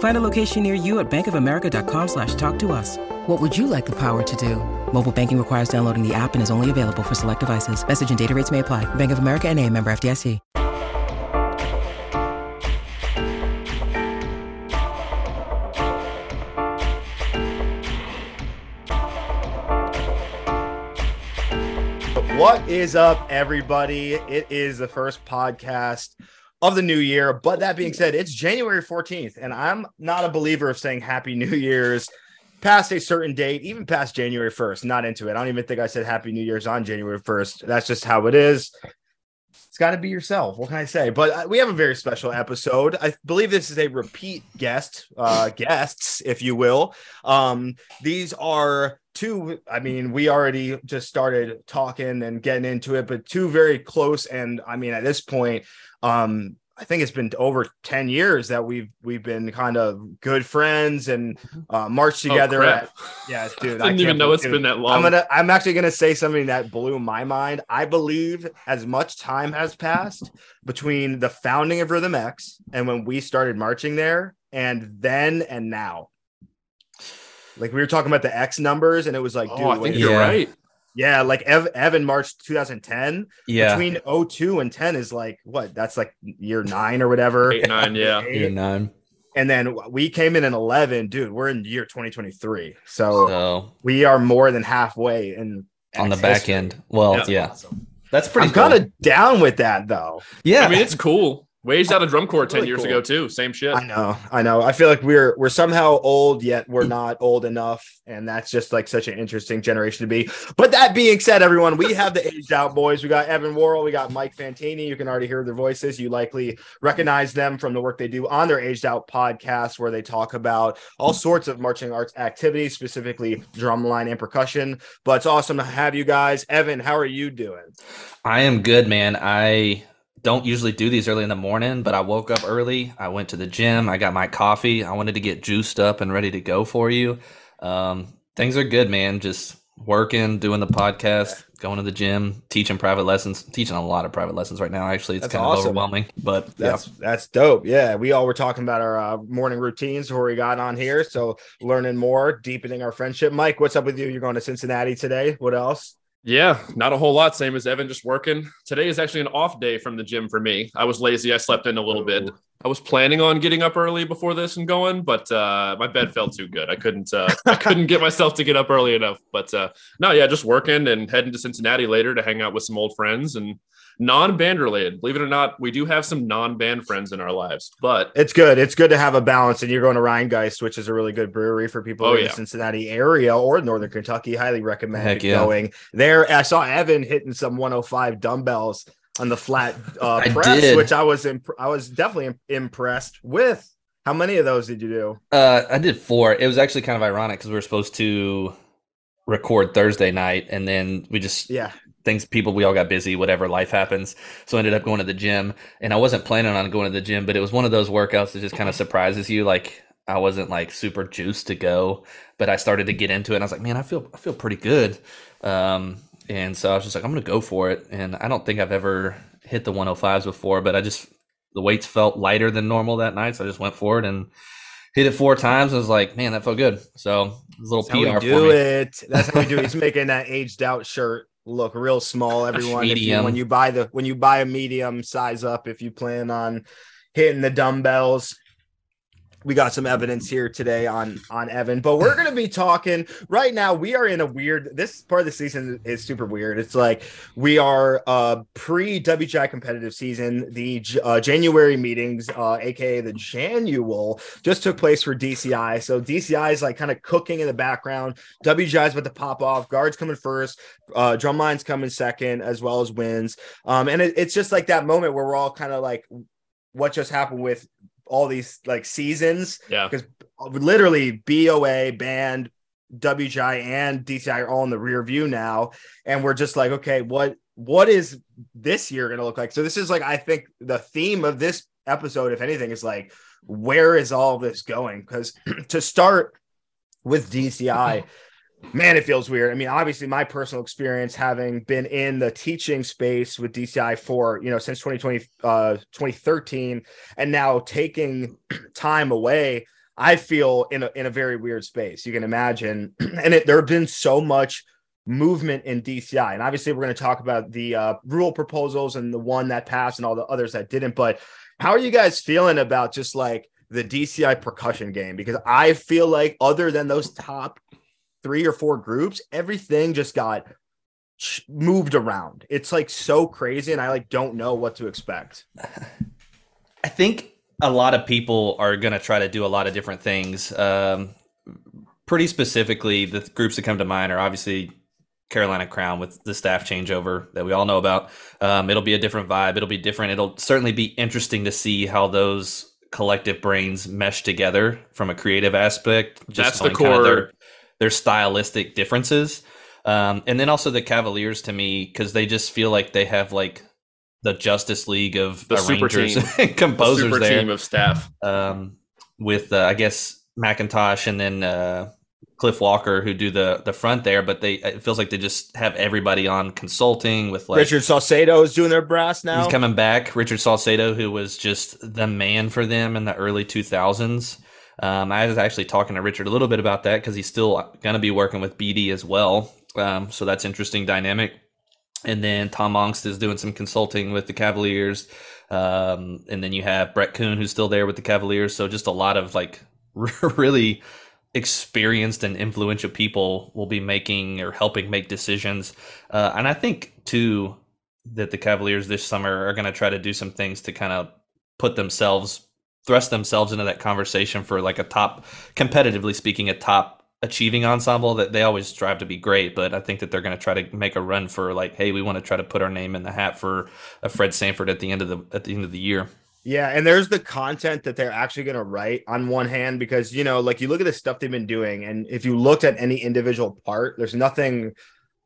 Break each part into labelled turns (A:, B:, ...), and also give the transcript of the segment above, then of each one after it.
A: Find a location near you at bankofamerica.com slash talk to us. What would you like the power to do? Mobile banking requires downloading the app and is only available for select devices. Message and data rates may apply. Bank of America and a member FDIC.
B: What is up, everybody? It is the first podcast of the new year. But that being said, it's January 14th, and I'm not a believer of saying Happy New Year's past a certain date, even past January 1st. Not into it. I don't even think I said Happy New Year's on January 1st. That's just how it is. It's got to be yourself. What can I say? But uh, we have a very special episode. I believe this is a repeat guest, uh, guests, if you will. Um, these are two i mean we already just started talking and getting into it but two very close and i mean at this point um i think it's been over 10 years that we've we've been kind of good friends and uh marched together
C: oh,
B: at, yeah dude
C: I didn't even know it's
B: dude,
C: been that long.
B: i'm gonna i'm actually gonna say something that blew my mind i believe as much time has passed between the founding of rhythm x and when we started marching there and then and now like we were talking about the X numbers, and it was like,
C: oh,
B: dude,
C: I think
B: wait,
C: you're
D: Yeah.
C: right.
B: Yeah, like Ev- Evan March 2010.
D: Yeah.
B: Between 02 and 10 is like what? That's like year nine or whatever.
C: Eight, nine, yeah.
B: Eight.
D: Year nine.
B: And then we came in in 11, dude. We're in year 2023, so
D: So
B: we are more than halfway in
D: on the back
B: history.
D: end. Well,
B: That's
D: yeah.
B: awesome.
D: That's pretty
B: I'm
D: cool.
B: kind of down with that though.
D: yeah.
C: I mean, it's cool. Waged out a drum corps 10
B: Really
C: years
B: cool.
C: ago, too. Same shit.
B: I know, I know. I feel like we're we're somehow old, yet we're not old enough, and that's just like such an interesting generation to be. But that being said, everyone, we have the aged out boys. We got Evan Worrell, we got Mike Fantini. You can already hear their voices. You likely recognize them from the work they do on their aged out podcast, where they talk about all sorts of marching arts activities, specifically drumline and percussion. But it's awesome to have you guys. Evan, how are you doing?
D: I am good, man. I don't usually do these early in the morning, but I woke up early. I went to the gym. I got my coffee. I wanted to get juiced up and ready to go for you. Um, things are good, man. Just working, doing the podcast, going to the gym, teaching private lessons, teaching a lot of private lessons right now. Actually, it's
B: That's
D: kind of overwhelming, but
B: That's that's dope. Yeah, we all were talking about our uh, morning routines before we got on here. So learning more, deepening our friendship. Mike, what's up with you? You're going to Cincinnati today. What else?
C: Yeah, not a whole lot. Same as Evan, just working. Today is actually an off day from the gym for me. I was lazy. I slept in a little bit. I was planning on getting up early before this and going, but uh, my bed felt too good. I couldn't. Uh, I couldn't get myself to get up early enough. But uh, no, yeah, just working and heading to Cincinnati later to hang out with some old friends and non-band related. Believe it or not, we do have some non-band friends in our lives. But
B: It's good. It's good to have a balance. And you're going to Rheingeist, which is a really good brewery for people
C: Oh,
B: in the. Cincinnati area or Northern Kentucky. Highly recommend
D: Heck yeah.
B: going there. I saw Evan hitting some 105 dumbbells on the flat uh, press,
D: did.
B: which I was imp- I was definitely im- impressed with. How many of those did you do?
D: Uh, I did four. It was actually kind of ironic because we were supposed to record Thursday night, and then we just
B: Yeah.
D: Things people we all got busy whatever life happens. So I ended up going to the gym and i wasn't planning on going to the gym but it was one of those workouts that just kind of surprises you like i wasn't like super juiced to go but i started to get into it and i was like man i feel i feel pretty good. Um and so i was just like i'm gonna go for it and i don't think i've ever hit the 105s before but i just the weights felt lighter than normal that night so i just went for it and hit it four times and was like man that felt good. So it was a little
B: That's how we
D: pr
B: do it. That's how we do it. He's making that aged out shirt look real small. Everyone, if you, when you buy the when you buy a medium size up, if you plan on hitting the dumbbells, we got some evidence here today on on Evan, but we're going to be talking right now. We are in a weird. This part of the season is super weird. It's like we are uh pre WGI competitive season. The uh, January meetings, uh, aka the Janual, just took place for DCI. So DCI is like kind of cooking in the background. WGI is about to pop off. Guards coming first. Uh, Drumline's coming second, as well as wins. Um, and it, it's just like that moment where we're all kind of like what just happened with all these like seasons.
C: Yeah.
B: Because uh, literally BOA, band, WGI, and DCI are all in the rear view now. And we're just like, okay, what what is this year gonna look like? So this is like I think the theme of this episode, if anything, is like, where is all this going? Because to start with DCI, man, it feels weird. I mean, obviously, my personal experience having been in the teaching space with DCI for, you know, since 2020, uh, 2013, and now taking time away, I feel in a, in a very weird space. You can imagine. And it, there have been so much movement in DCI. And obviously, we're going to talk about the uh, rule proposals and the one that passed and all the others that didn't. But how are you guys feeling about just like the DCI percussion game? Because I feel like, other than those top three or four groups, everything just got moved around. It's like so crazy, and I like don't know what to expect.
D: I think a lot of people are going to try to do a lot of different things. Um, pretty specifically, the groups that come to mind are obviously Carolina Crown with the staff changeover that we all know about. Um, it'll be a different vibe. It'll be different. It'll certainly be interesting to see how those collective brains mesh together from a creative aspect.
C: Just That's the core.
D: Their, their stylistic differences. Um, and then also the Cavaliers to me because they just feel like they have like the Justice League of
C: the super team,
D: composers the super there.
C: team of staff.
D: Um, with uh, I guess McIntosh and then uh, Cliff Walker who do the the front there, but they it feels like they just have everybody on consulting with like
B: Richard Saucedo is doing their brass now.
D: He's coming back. Richard Saucedo, who was just the man for them in the early two thousands. Um, I was actually talking to Richard a little bit about that because he's still going to be working with BD as well. Um, so that's interesting dynamic. And then Tom Aungst is doing some consulting with the Cavaliers. Um, and then you have Brett Kuhn, who's still there with the Cavaliers. So just a lot of like really experienced and influential people will be making or helping make decisions. Uh, and I think too that the Cavaliers this summer are going to try to do some things to kind of put themselves thrust themselves into that conversation for like a top competitively speaking a top achieving ensemble that they always strive to be great but i think that they're going to try to make a run for like hey we want to try to put our name in the hat for a fred sanford at the end of the at the end of the year
B: yeah, and there's the content that they're actually going to write on one hand because you know, like you look at the stuff they've been doing, and if you looked at any individual part, there's nothing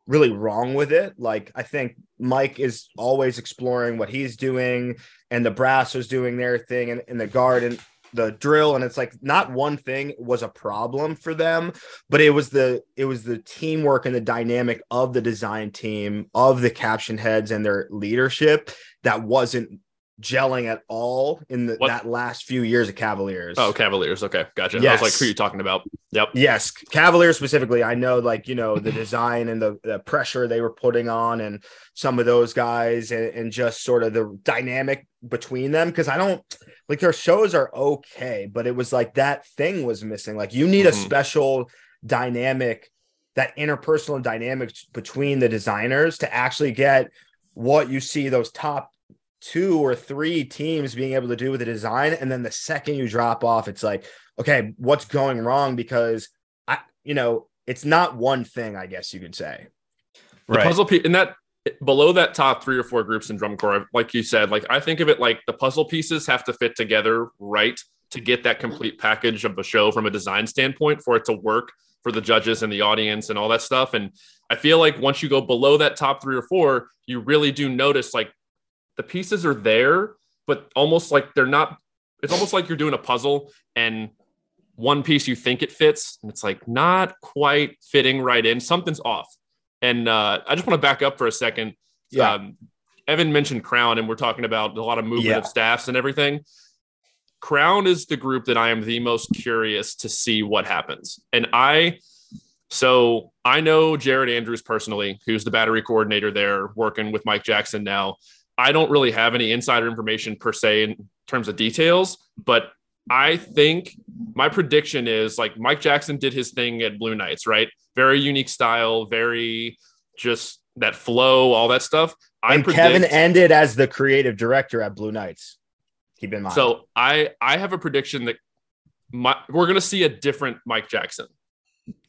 B: really wrong with it. Like I think Mike is always exploring what he's doing, and the brass was doing their thing, and, the guard and the drill, and it's like not one thing was a problem for them, but it was the it was the teamwork and the dynamic of the design team of the caption heads and their leadership that wasn't gelling at all in the, that last few years of Cavaliers.
C: Oh, Cavaliers. Okay, gotcha. Yes. I was like, who are you talking about? Yep.
B: Yes, Cavaliers specifically. I know, like you know, the design and the, the pressure they were putting on, and some of those guys, and, and just sort of the dynamic between them. Because I don't like their shows are okay, but it was like that thing was missing. Like you need mm-hmm. a special dynamic, that interpersonal dynamics between the designers to actually get what you see those top two or three teams being able to do with the design. And then the second you drop off, it's like, okay, what's going wrong? Because I, you know, it's not one thing, I guess you could say.
C: The right. puzzle piece, and that below that top three or four groups in drum corps, like you said, like I think of it like the puzzle pieces have to fit together right to get that complete package of a show from a design standpoint for it to work for the judges and the audience and all that stuff. And I feel like once you go below that top three or four, you really do notice like the pieces are there, but almost like they're not. It's almost like you're doing a puzzle and one piece you think it fits, and it's like not quite fitting right in. Something's off. And uh, I just want to back up for a second. Yeah. Um, Evan mentioned Crown, and we're talking about a lot of movement yeah. of staffs and everything. Crown is the group that I am the most curious to see what happens. And I, so I know Jared Andrews personally, who's the battery coordinator there, working with Mike Jackson now. I don't really have any insider information per se in terms of details, but I think my prediction is like Mike Jackson did his thing at Blue Knights, right? Very unique style, very just that flow, all that stuff.
B: I and predict, Kevin ended as the creative director at Blue Knights. Keep in mind.
C: So I I have a prediction that my, we're going to see a different Mike Jackson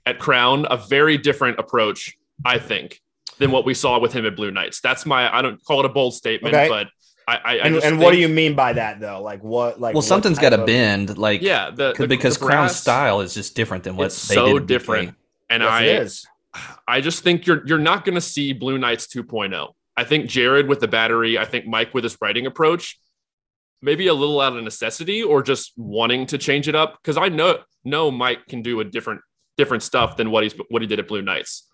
C: at Crown, a very different approach, I think, than what we saw with him at Blue Knights. That's my I don't call it a bold statement, okay. but I, I,
B: and,
C: and
B: think, what do you mean by that though? Like what? Like
D: well, something's got to bend. Like
C: yeah, the, the
D: because
C: the
D: Crown style is just different than what
C: it's so different. And
B: yes,
C: I, I just think you're you're not going to see Blue Knights 2.0. I think Jared with the battery. I think Mike with his writing approach. Maybe a little out of necessity or just wanting to change it up because I know know Mike can do a different different stuff than what he's what he did at Blue Knights.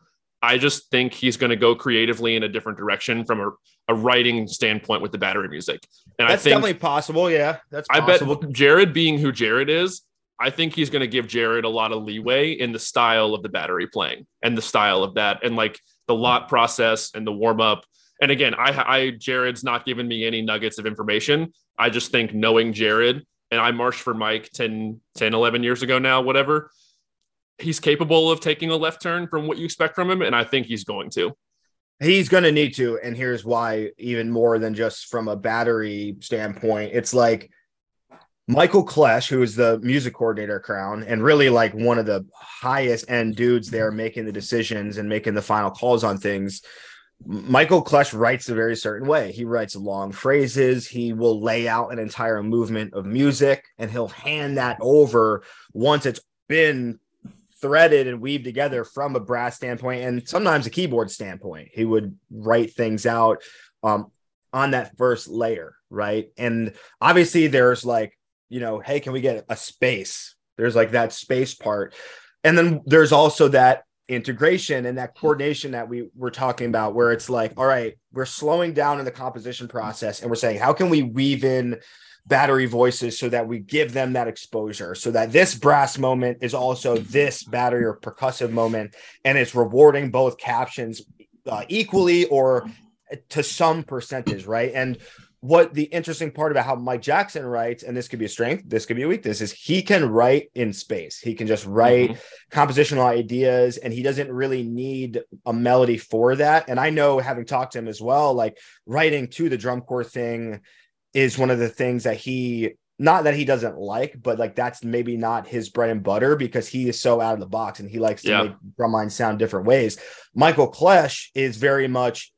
C: I just think he's going to go creatively in a different direction from a, a writing standpoint with the battery music.
B: And that's I think definitely possible. Yeah, that's
C: possible. I bet Jared being who Jared is, I think he's going to give Jared a lot of leeway in the style of the battery playing and the style of that and like the lot process and the warm up. And again, I, I Jared's not giving me any nuggets of information. I just think knowing Jared and I marched for Mike 10, 10, 11 years ago now, whatever he's capable of taking a left turn from what you expect from him, and I think he's going to.
B: He's going to need to, and here's why. Even more than just from a battery standpoint, it's like Michael Klesch, who is the music coordinator Crown, and really like one of the highest end dudes there making the decisions and making the final calls on things. Michael Klesch writes a very certain way. He writes long phrases. He will lay out an entire movement of music and he'll hand that over once it's been threaded and weaved together from a brass standpoint and sometimes a keyboard standpoint. He would write things out um, on that first layer, right? And obviously, there's like, you know, hey, can we get a space? There's like that space part. And then there's also that integration and that coordination that we were talking about, where it's like, all right, we're slowing down in the composition process and we're saying, how can we weave in battery voices so that we give them that exposure so that this brass moment is also this battery or percussive moment and it's rewarding both captions uh, equally or to some percentage right and what the interesting part about how Mike Jackson writes, and this could be a strength, this could be a weakness, is he can write in space. He can just write mm-hmm. compositional ideas, and he doesn't really need a melody for that. And I know, having talked to him as well, like writing to the drum corps thing is one of the things that he not that he doesn't like, but like that's maybe not his bread and butter because he is so out of the box and he likes to yeah. make drum lines sound different ways. Michael Klesch is very much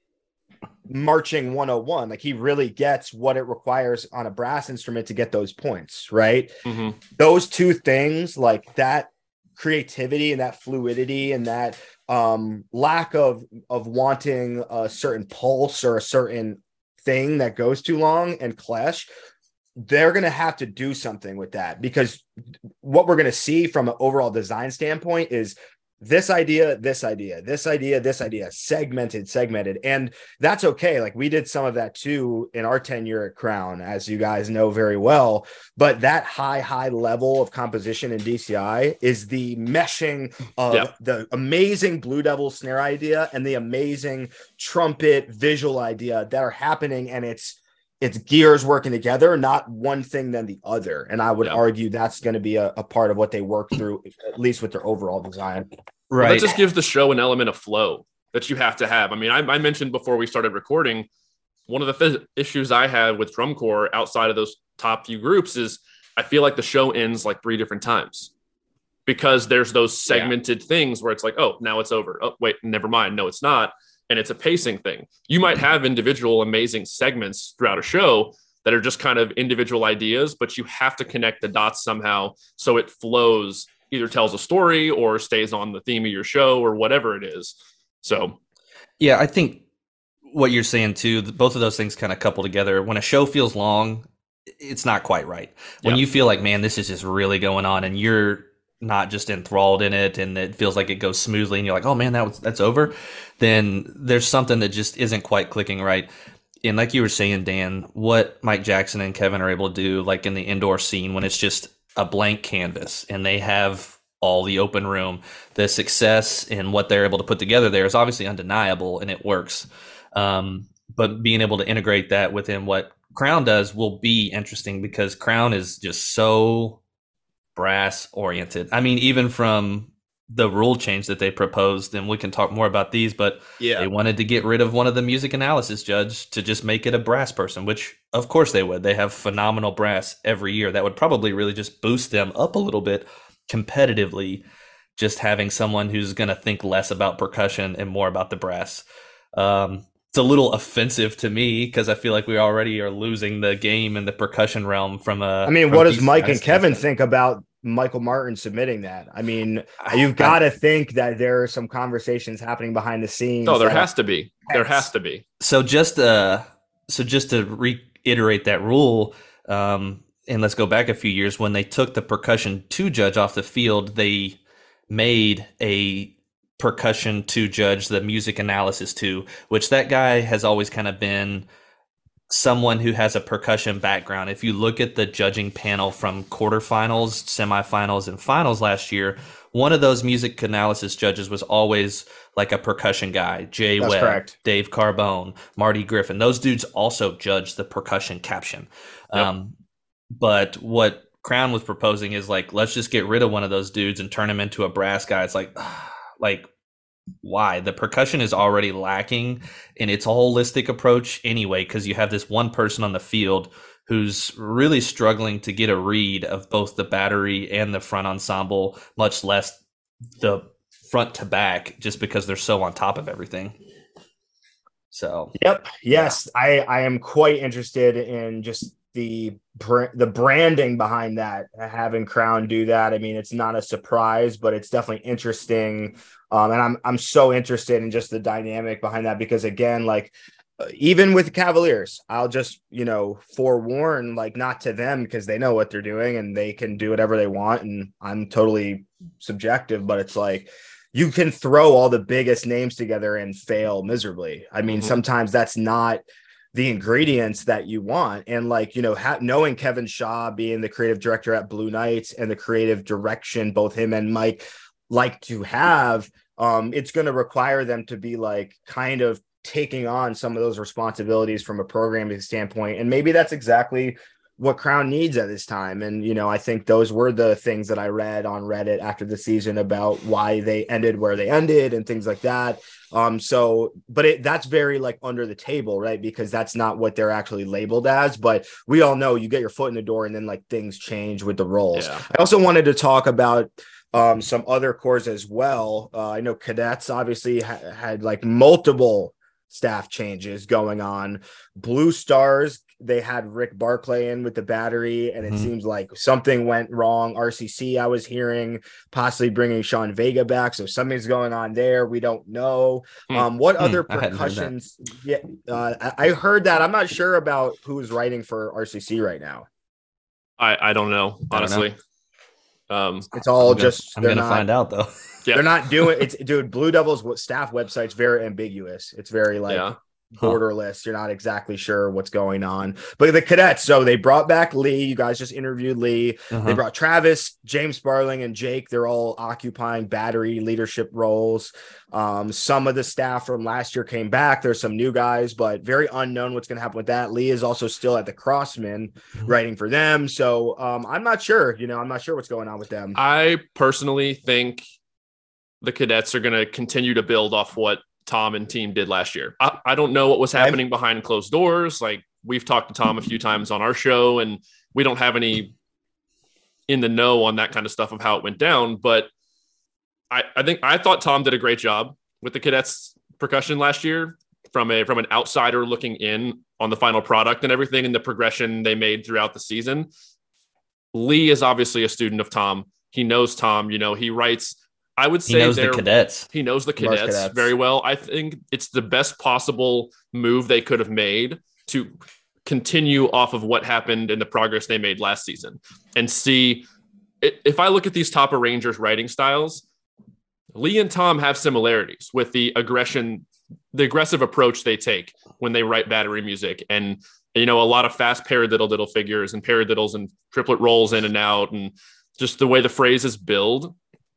B: marching 101. Like he really gets what it requires on a brass instrument to get those points, right? Mm-hmm. Those two things, like that creativity and that fluidity and that um lack of of wanting a certain pulse or a certain thing that goes too long and Klesch, they're going to have to do something with that because what we're going to see from an overall design standpoint is this idea, this idea, this idea, this idea, segmented, segmented. And that's okay. Like we did some of that too in our tenure at Crown, as you guys know very well. But that high, high level of composition in DCI is the meshing of the amazing Blue Devil snare idea and the amazing trumpet visual idea that are happening. And it's, it's gears working together, not one thing than the other. And I would yeah. argue that's going to be a, a, part of what they work through, at least with their overall design.
C: Right. Well, that just gives the show an element of flow that you have to have. I mean, I, I mentioned before we started recording, one of the th- issues I have with drum corps outside of those top few groups is I feel like the show ends like three different times because there's those segmented yeah. things where it's like, oh, now it's over. Oh, wait, never mind. No, it's not and it's a pacing thing. You might have individual amazing segments throughout a show that are just kind of individual ideas, but you have to connect the dots somehow so it flows, either tells a story or stays on the theme of your show or whatever it is. So,
D: yeah, I think what you're saying too, both of those things kind of couple together. When a show feels long, it's not quite right. When yeah. you feel like, man, this is just really going on, and you're not just enthralled in it and it feels like it goes smoothly and you're like, oh man, that was that's over, then there's something that just isn't quite clicking right. And like you were saying, Dan, what Mike Jackson and Kevin are able to do, like in the indoor scene when it's just a blank canvas and they have all the open room, the success and what they're able to put together there is obviously undeniable and it works. Um, but being able to integrate that within what Crown does will be interesting because Crown is just so brass oriented. I mean, even from the rule change that they proposed, and we can talk more about these, but
B: Yeah.
D: they wanted to get rid of one of the music analysis judge to just make it a brass person, which of course they would. They have phenomenal brass every year. That would probably really just boost them up a little bit competitively, just having someone who's going to think less about percussion and more about the brass. Um, it's a little offensive to me because I feel like we already are losing the game in the percussion realm from a.
B: I mean, what does Mike and Kevin
D: standpoint.
B: think about Michael Martin submitting that? I mean, you've got to think that there are some conversations happening behind the scenes.
C: No, there has to be. There has to be.
D: so just uh so just to reiterate that rule um and let's go back a few years when they took the percussion two judge off the field they made a percussion to judge the music analysis too which that guy has always kind of been someone who has a percussion background. If you look at the judging panel from quarterfinals semifinals and finals last year one of those music analysis judges was always like a percussion guy. Jay
B: That's
D: webb
B: correct.
D: dave carbone marty griffin. Those dudes also judge the percussion caption.
C: Yep.
D: um, but what crown was proposing is like let's just get rid of one of those dudes and turn him into a brass guy. It's like like why the percussion is already lacking in its holistic approach anyway because you have this one person on the field who's really struggling to get a read of both the battery and the front ensemble much less the front to back just because they're so on top of everything so
B: Yep. Yes, I I am quite interested in just the br- the branding behind that. Having Crown do that, I mean, it's not a surprise, but it's definitely interesting. Um, and I'm I'm so interested in just the dynamic behind that because again, like uh, even with the Cavaliers, I'll just you know forewarn like not to them because they know what they're doing and they can do whatever they want, and I'm totally subjective, but it's like you can throw all the biggest names together and fail miserably. I mean,
C: Mhm.
B: sometimes that's not the ingredients that you want. And like, you know, ha- knowing Kevin Shaw being the creative director at Blue Knights and the creative direction both him and Mike like to have, um, it's going to require them to be like kind of taking on some of those responsibilities from a programming standpoint. And maybe that's exactly what Crown needs at this time. And, you know, I think those were the things that I read on Reddit after the season about why they ended where they ended and things like that. Um, so, but it that's very like under the table, right? Because that's not what they're actually labeled as. But we all know you get your foot in the door and then like things change with the roles.
C: Yeah.
B: I also wanted to talk about um, some other corps as well. Uh, I know cadets obviously ha- had like multiple staff changes going on. Blue Stars, they had Rick Barclay in with the battery, and it
D: Mhm.
B: seems like something went wrong. RCC, I was hearing possibly bringing Sean Vega back, so something's going on there. We don't know.
C: Hmm.
B: Um, what
D: Hmm,
B: other
D: I hadn't heard that.
B: percussions? Yeah, uh, I I heard that. I'm not sure about who's writing for RCC right now.
C: I, I don't know,
D: I don't know.
C: Honestly. Um,
B: It's all
D: I'm gonna-
B: just
D: i'm
B: they're
D: gonna
B: not-
D: find out though
C: Yeah.
B: They're not doing it's dude. Blue Devils staff website's very ambiguous. It's very like
C: yeah.
B: Borderless. You're not exactly sure what's going on. But the cadets, so they brought back Lee. You guys just interviewed Lee. They
D: Uh-huh.
B: brought Travis, James Barling, and Jake. They're all occupying battery leadership roles. Um, some of the staff from last year came back. There's some new guys, but very unknown what's going to happen with that. Lee is also still at the Crossmen
D: Mhm.
B: writing for them. So um, I'm not sure. You know, I'm not sure what's going on with them.
C: I personally think the cadets are going to continue to build off what Tom and team did last year. I, I don't know what was happening behind closed doors. Like we've talked to Tom a few times on our show, and we don't have any in the know on that kind of stuff of how it went down. But I, I think I thought Tom did a great job with the cadets percussion last year from a from an outsider looking in on the final product and everything and the progression they made throughout the season. Lee is obviously a student of Tom. He knows Tom. You know, he writes. I would
D: he
C: say
D: knows the
C: they're-
D: cadets
C: he knows the cadets,
B: cadets.
C: very well. I think it's the best possible move they could have made to continue off of what happened and the progress they made last season and see if I look at these top of Rangers writing styles, Lee and Tom have similarities with the aggression, the aggressive approach they take when they write battery music and you know a lot of fast paradiddle diddle figures and paradiddles and triplet rolls in and out and just the way the phrases build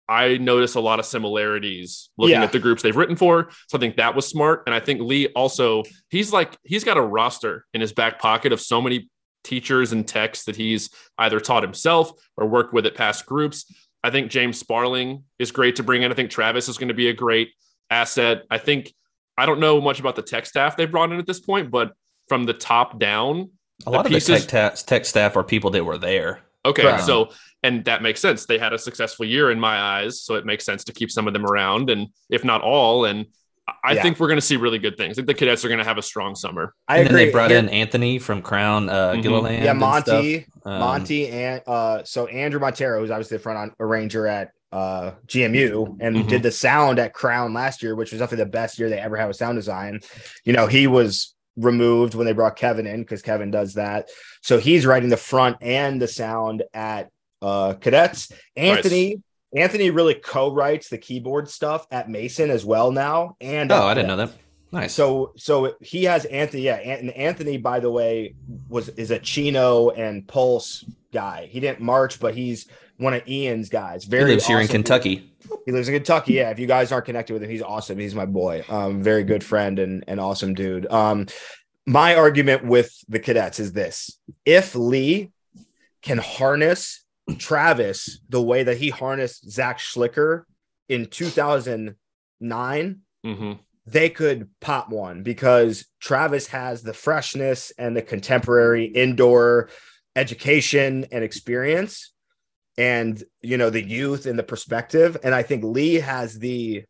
C: I notice a lot of similarities looking
B: Yeah.
C: at the groups they've written for. So I think that was smart. And I think Lee also, he's like, he's got a roster in his back pocket of so many teachers and techs that he's either taught himself or worked with at past groups. I think James Sparling is great to bring in. I think Travis is going to be a great asset. I think, I don't know much about the tech staff they've brought in at this point, but from the top down,
D: A lot of the tech, ta- tech staff are people that were there.
C: Okay,
B: Correct.
C: so and that makes sense. They had a successful year in my eyes, so it makes sense to keep some of them around, and if not all. And I
B: Yeah.
C: think we're going to see really good things. I think the cadets are going to have a strong summer.
B: I
D: and
B: agree.
D: then they brought
B: Here-
D: in Anthony from Crown uh,
C: Mhm.
D: Gilliland.
B: yeah,
D: and.
B: Monty,
D: Um,
B: Monty, and uh, so Andrew Montero, who's obviously the front on arranger at uh GMU and
C: Mhm.
B: did the sound at Crown last year, which was definitely the best year they ever had with sound design. You know, he was removed when they brought Kevin in because Kevin does that. So he's writing the front and the sound at uh cadets. Anthony. Anthony really co-writes the keyboard stuff at Mason as well now. And
D: Oh, I didn't know that. Nice.
B: so so he has Anthony, yeah, and Anthony, by the way, was is a Chino and Pulse guy. He didn't march, but he's one of Ian's guys.
D: he
B: Very
D: lives here in
B: awesome.
D: Kentucky.
B: He lives in Kentucky. Yeah, if you guys aren't connected with him, he's awesome. He's my boy. Um, very good friend and and awesome dude. Um, my argument with the cadets is this: if Lee can harness Travis the way that he harnessed Zach Schlicker in 2009
C: hmm
B: they could pop one because Travis has the freshness and the contemporary indoor education and experience and you know the youth and the perspective. And I think Lee has the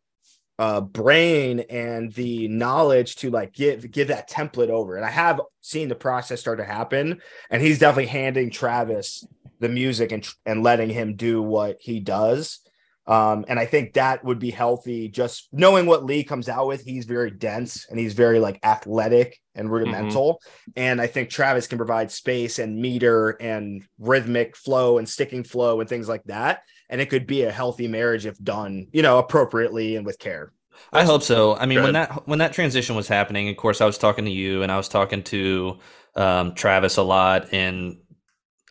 B: uh brain and the knowledge to like give give that template over. And I have seen the process start to happen. And he's definitely handing Travis the music and and letting him do what he does um, and I think that would be healthy. Just knowing what Lee comes out with, he's very dense and he's very like athletic and rudimental. And I think Travis can provide space and meter and rhythmic flow and sticking flow and things like that. And it could be a healthy marriage if done, you know, appropriately and with care.
D: I hope so. I mean, when that when that transition was happening, of course, I was talking to you and I was talking to um, Travis a lot, and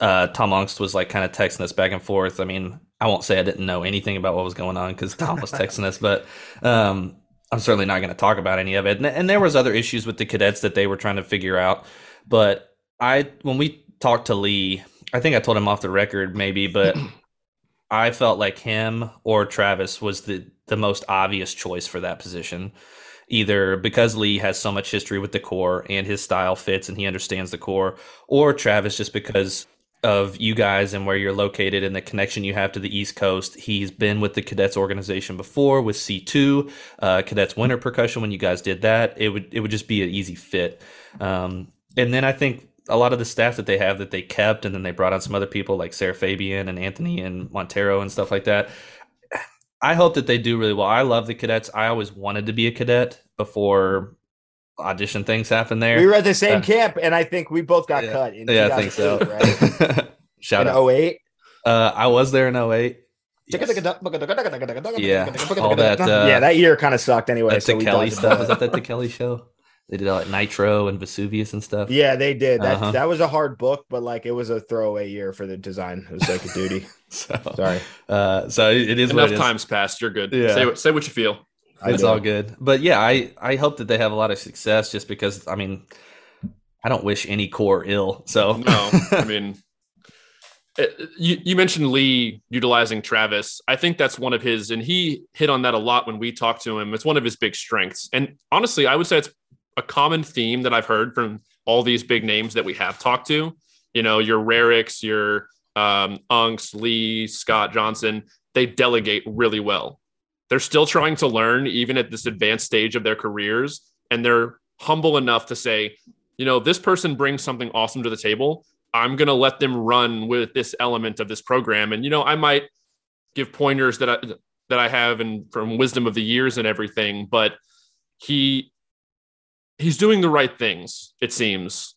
D: uh, Tom Aungst was like kind of texting us back and forth. I mean, I won't say I didn't know anything about what was going on because Tom was texting us, but um, I'm certainly not going to talk about any of it. And, and there was other issues with the cadets that they were trying to figure out. But I, when we talked to Lee, I think I told him off the record maybe, but I felt like him or Travis was the the most obvious choice for that position. Either because Lee has so much history with the corps and his style fits and he understands the corps, or Travis just because of you guys and where you're located and the connection you have to the East Coast. He's been with the cadets organization before with C2, uh, cadets winter percussion. When you guys did that, it would it would just be an easy fit. Um, and then I think a lot of the staff that they have that they kept, and then they brought on some other people like Sarah Fabian and Anthony and Montero and stuff like that. I hope that they do really well. I love the cadets. I always wanted to be a cadet before audition things happen there.
B: We were at the same
D: Uh,
B: camp and I think we both got
D: yeah.
B: cut. In
D: yeah, I think so.
B: 2008, Right?
D: Shout
B: in
D: out.
B: 08.
D: Uh, I was there in 08.
B: Yeah,
D: all that, uh,
B: yeah, that year kind of sucked anyway.
D: That
B: so
D: to
B: we
D: Kelly
B: dodged
D: stuff.
B: that.
D: Is that the Kelly show? They did uh, like Nitro and Vesuvius and stuff.
B: Yeah, they did. That
D: Uh-huh.
B: that was a hard book, but like it was a throwaway year for the design. It was like a duty.
D: So,
B: Sorry.
D: uh, so it is what
C: Enough
D: it is.
C: times passed. You're good.
D: Yeah.
C: Say say what you feel.
B: I
D: it's all good. But yeah, I I hope that they have a lot of success just because I mean I don't wish any corps ill. So
C: No, I mean, it- you, you mentioned Lee utilizing Travis. I think that's one of his, and he hit on that a lot when we talked to him. It's one of his big strengths. And honestly, I would say it's a common theme that I've heard from all these big names that we have talked to. You know, your Raricks, your um, Unks, Lee, Scott Johnson, they delegate really well. They're still trying to learn, even at this advanced stage of their careers. And they're humble enough to say, you know, this person brings something awesome to the table. I'm going to let them run with this element of this program. And, you know, I might give pointers that I, that I have and from wisdom of the years and everything, but he, he's doing the right things, it seems,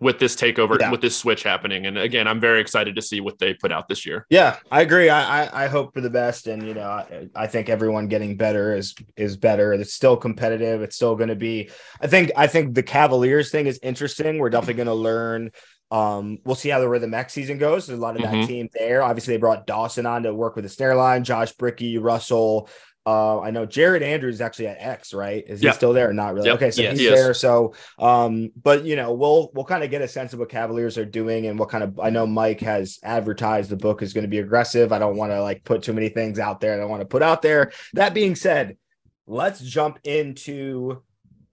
C: with this takeover,
B: Yeah.
C: with this switch happening. And again, I'm very excited to see what they put out this year.
B: Yeah, I agree. I, I I hope for the best, and you know, I, I think everyone getting better is is better. It's still competitive. It's still going to be. I think I think the Cavaliers thing is interesting. We're definitely going to learn Um, we'll see how the Rhythm X season goes. There's a lot of
C: Mhm.
B: that team there. Obviously, they brought Dawson on to work with the snare line, Josh Bricky, Russell. Uh, I know Jared Andrews is actually at X, right? Is
C: Yeah.
B: he still there? Not really.
C: Yep.
B: Okay, so
D: Yes.
B: he's
C: He is.
B: there. So, um, but you know, we'll we'll kind of get a sense of what Cavaliers are doing and what kind of. I know Mike has advertised the book is going to be aggressive. I don't want to like put too many things out there. I want to put out there. That being said, let's jump into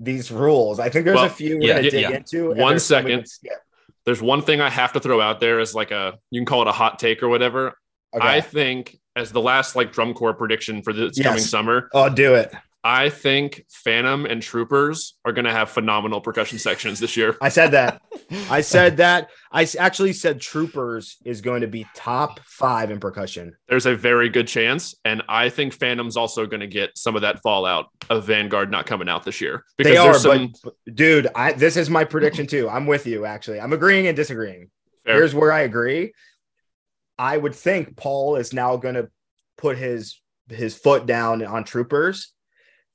B: these rules. I think there's
C: Well,
B: a few we're
D: yeah,
B: gonna
D: yeah,
B: dig into.
C: One
B: there's some we
C: second. There's one thing I have to throw out there as like a you can call it a hot take or whatever.
B: Okay.
C: I think as the last like drum corps prediction for this
B: Yes.
C: coming summer,
B: oh, do it.
C: I think Phantom and Troopers are going to have phenomenal percussion sections this year.
B: I said that. I said that. I actually said Troopers is going to be top five in percussion.
C: There's a very good chance, and I think Phantom's also going to get some of that fallout of Vanguard not coming out this year because
B: They are,
C: some
B: but dude, I this is my prediction too. I'm with you. Actually, I'm agreeing and disagreeing.
C: fair-
B: Here's where I agree. I would think Paul is now going to put his his foot down on Troopers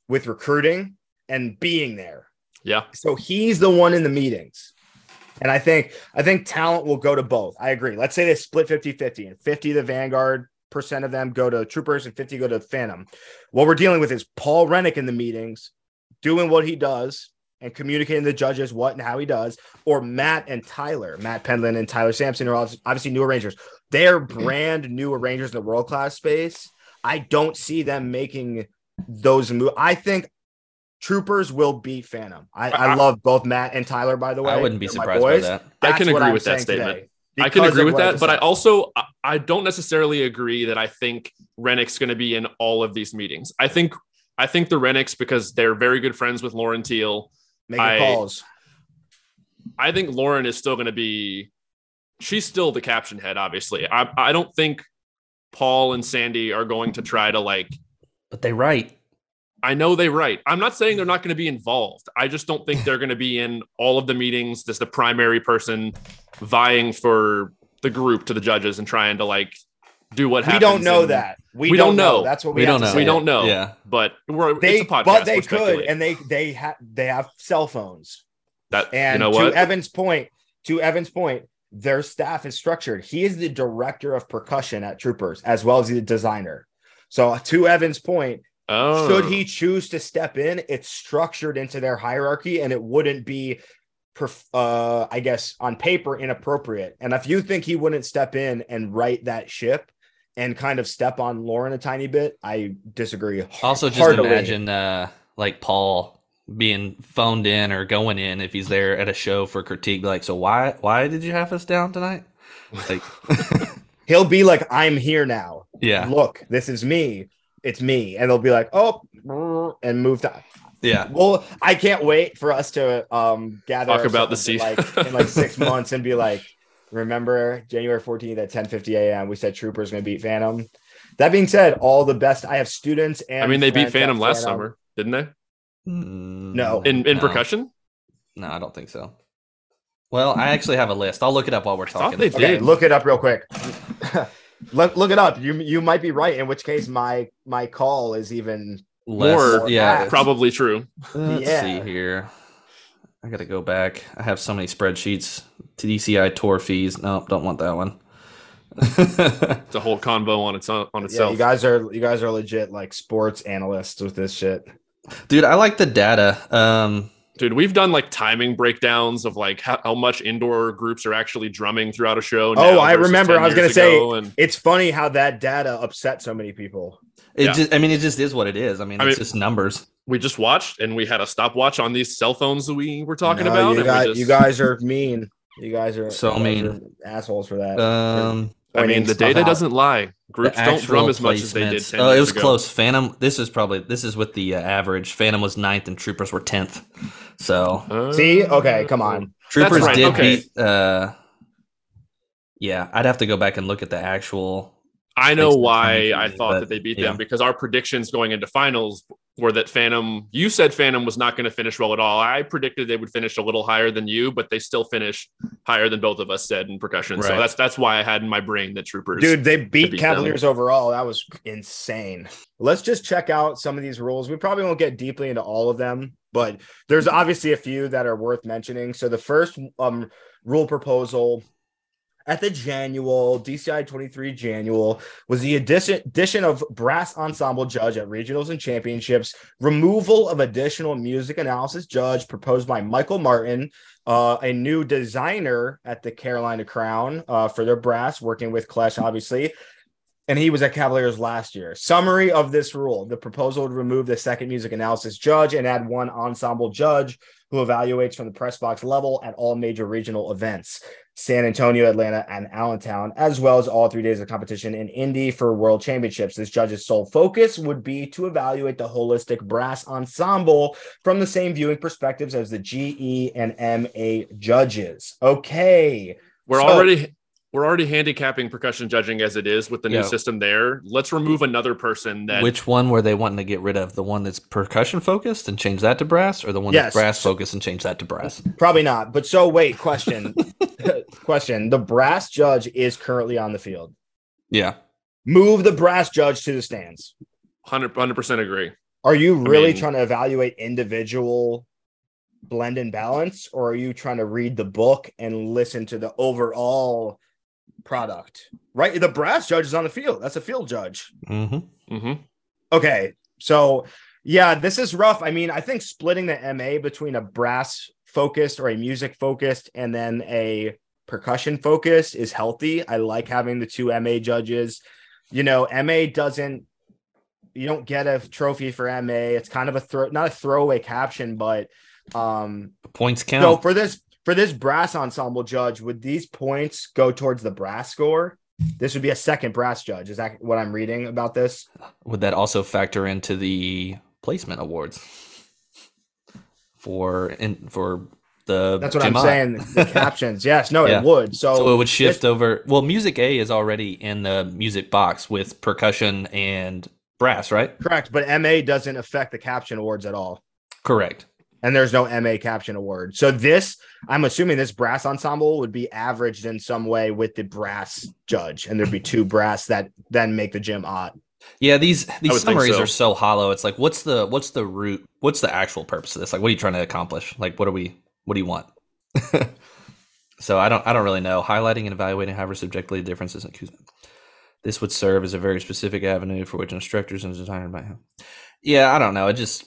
B: with recruiting and being there.
C: yeah.
B: So he's the one in the meetings. And I think I think talent will go to both. I agree. Let's say they split 50-50 and 50 the Vanguard percent of them go to troopers and 50 go to Phantom. What we're dealing with is Paul Rennick in the meetings doing what he does and communicating to the judges what and how he does, or Matt and Tyler, Matt Pendlin and Tyler Sampson are obviously new arrangers. They're brand new arrangers in the world class space. I don't see them making those moves. I think Troopers will beat Phantom. I, I
C: I-
B: love both Matt and Tyler, by the way.
D: I wouldn't be
B: They're
D: surprised by
B: boys.
D: that.
C: I can agree
B: I'm
C: with that statement. I can agree with that,
B: just
C: but I also I- I don't necessarily agree that I think Rennick's going to be in all of these meetings. I think I think the Rennicks because they're very good friends with Lauren Teal.
B: Making
C: I-
B: calls.
C: I think Lauren is still going to be. She's still the caption head, obviously. I I don't think Paul and Sandy are going to try to like.
D: But they write.
C: I know they write. I'm not saying they're not going to be involved. I just don't think they're going to be in all of the meetings as the primary person vying for the group to the judges and trying to like do what happens.
B: We don't know
C: and-
B: that. We,
C: We
B: don't
C: don't
B: know.
C: know.
B: That's what we,
D: We don't know.
C: We don't know.
D: Yeah.
C: but we're
B: They,
C: it's a podcast.
B: but they
C: we're
B: could, and they they have they have cell phones.
C: that
B: And
C: you know
B: to? Evan's point, to Evan's point, their staff is structured. He is the director of percussion at Troopers as well as the designer. So to Evan's point,
C: oh,
B: should he choose to step in, it's structured into their hierarchy, and it wouldn't be, perf- uh, I guess, on paper inappropriate. And if you think he wouldn't step in and right that ship and kind of step on Lauren a tiny bit, I disagree.
D: Also, just
B: heartily.
D: imagine uh, like Paul being phoned in or going in if he's there at a show for critique. Like, so why why did you have us down tonight? Like,
B: he'll be like, "I'm here now."
D: yeah,
B: look, this is me. It's me. And they'll be like, oh, and move to.
D: yeah.
B: Well, I can't wait for us to um gather
C: Talk about the
B: ourselves in,
C: season.
B: like in like six months and be like, remember January 14th at 10 50 a.m. We said Troopers gonna beat Phantom. That being said, all the best. I have students and
C: I mean, they beat
B: friends at
C: Phantom last summer, didn't they?
D: Mm, no,
C: In in
D: No.
C: percussion,
D: No, I don't think so. Well, I actually have a list. I'll look it up while we're
C: thought
D: talking.
C: they
B: Okay,
C: did.
B: look it up real quick. look, look it up. You you might be right. In which case, my my call is even
D: Less,
C: More
D: yeah.
B: apps.
C: Probably true.
D: Let's
B: Yeah.
D: see here. I got to go back. I have so many spreadsheets. TDCI tour fees. No, don't want that one.
C: It's a whole convo on its own, on
B: yeah.
C: itself.
B: You guys are you guys are legit like sports analysts with this shit.
D: Dude, I like the data. Um,
C: Dude, we've done like timing breakdowns of like how, how much indoor groups are actually drumming throughout a show.
B: Oh, I remember. I was gonna say-
C: and
B: It's funny how that data upset so many people.
D: it
C: Yeah.
D: just, I mean, it just is what it is. I mean,
C: I
D: it's
C: mean-
D: just numbers.
C: we just watched and we had a stopwatch on these cell phones that we were talking
B: No,
C: about.
B: You
C: and we just-
B: you guys are mean. You guys are
D: So
B: you guys
D: mean.
B: assholes for that.
D: Um,
C: I mean, the data
B: out.
C: doesn't lie.
D: the
C: Groups don't drum as much as they did.
D: placements-
C: 10
D: Oh, it was
C: ago.
D: close. Phantom. This is probably this is with the uh, average. Phantom was ninth and Troopers were tenth. So
C: Uh,
B: See, okay, come on.
D: Troopers
C: right,
D: did
C: okay.
D: beat. Uh, yeah, I'd have to go back and look at the actual.
C: I know why I thought
D: but,
C: that they beat
D: yeah.
C: them because our predictions going into finals were that Phantom. You said Phantom was not going to finish well at all. I predicted they would finish a little higher than you, but they still finished higher than both of us said in percussion. So that's that's why I had in my brain that Troopers.
B: Dude, they beat,
C: beat
B: Cavaliers overall. That was insane. Let's just check out some of these rules. We probably won't get deeply into all of them. but there's obviously a few that are worth mentioning. So the first um, rule proposal at the Janual DCI 23 Janual was the addition, addition of brass ensemble judge at regionals and championships, removal of additional music analysis judge proposed by Michael Martin, uh, a new designer at the Carolina Crown uh, for their brass, working with Klesch, obviously. And he was at Cavaliers last year. Summary of this rule the proposal would remove the second music analysis judge and add one ensemble judge who evaluates from the press box level at all major regional events. San Antonio, Atlanta, and Allentown, as well as all three days of competition in Indy for World Championships. This judge's sole focus would be to evaluate the holistic brass ensemble from the same viewing perspectives as the GE and MA judges. Okay.
C: We're
B: So-
C: already we're already handicapping percussion judging as it is with the new
D: Yeah.
C: system there. Let's remove another person that
D: Which one were they wanting to get rid of? The one that's percussion focused and change that to brass, or the one
B: Yes.
D: that's brass focused and change that to brass?
B: Probably not. But so wait, question. question. The brass judge is currently on the field.
D: Yeah.
B: Move the brass judge to the stands.
C: 100 percent agree.
B: Are you really
C: mean-
B: trying to evaluate individual blend and balance, or are you trying to read the book and listen to the overall product? Right, the brass judge is on the field. That's a field judge.
D: Mm-hmm.
C: hmm
B: Okay, so yeah, this is rough. I mean, I think splitting the MA between a brass focused or a music focused and then a percussion focused is healthy. I like having the two MA judges. You know, MA doesn't you don't get a trophy for MA. It's kind of a throw not a throwaway caption, but um
D: Points count.
B: so for this for this brass ensemble judge, would these points go towards the brass score? This would be a second brass judge. Is that what I'm reading about this?
D: Would that also factor into the placement awards for in for the?
B: That's what I'm saying. The captions. Yes, no,
D: Yeah.
B: it would. So,
D: So it would shift
B: this-
D: over. Well, music A is already in the music box with percussion and brass, right?
B: correct, but MA doesn't affect the caption awards at all.
D: Correct.
B: And there's no MA caption award. So this, I'm assuming this brass ensemble would be averaged in some way with the brass judge, and there'd be two brass that then make the gym odd.
D: Yeah, these these
C: think
D: summaries
C: so.
D: are so hollow. It's like, what's the what's the root? What's the actual purpose of this? Like, what are you trying to accomplish? Like, what are we? What do you want? so I don't I don't really know. Highlighting and evaluating however subjectively differences in cues. This would serve as a very specific avenue for which instructors and designers might have. Yeah, I don't know. It just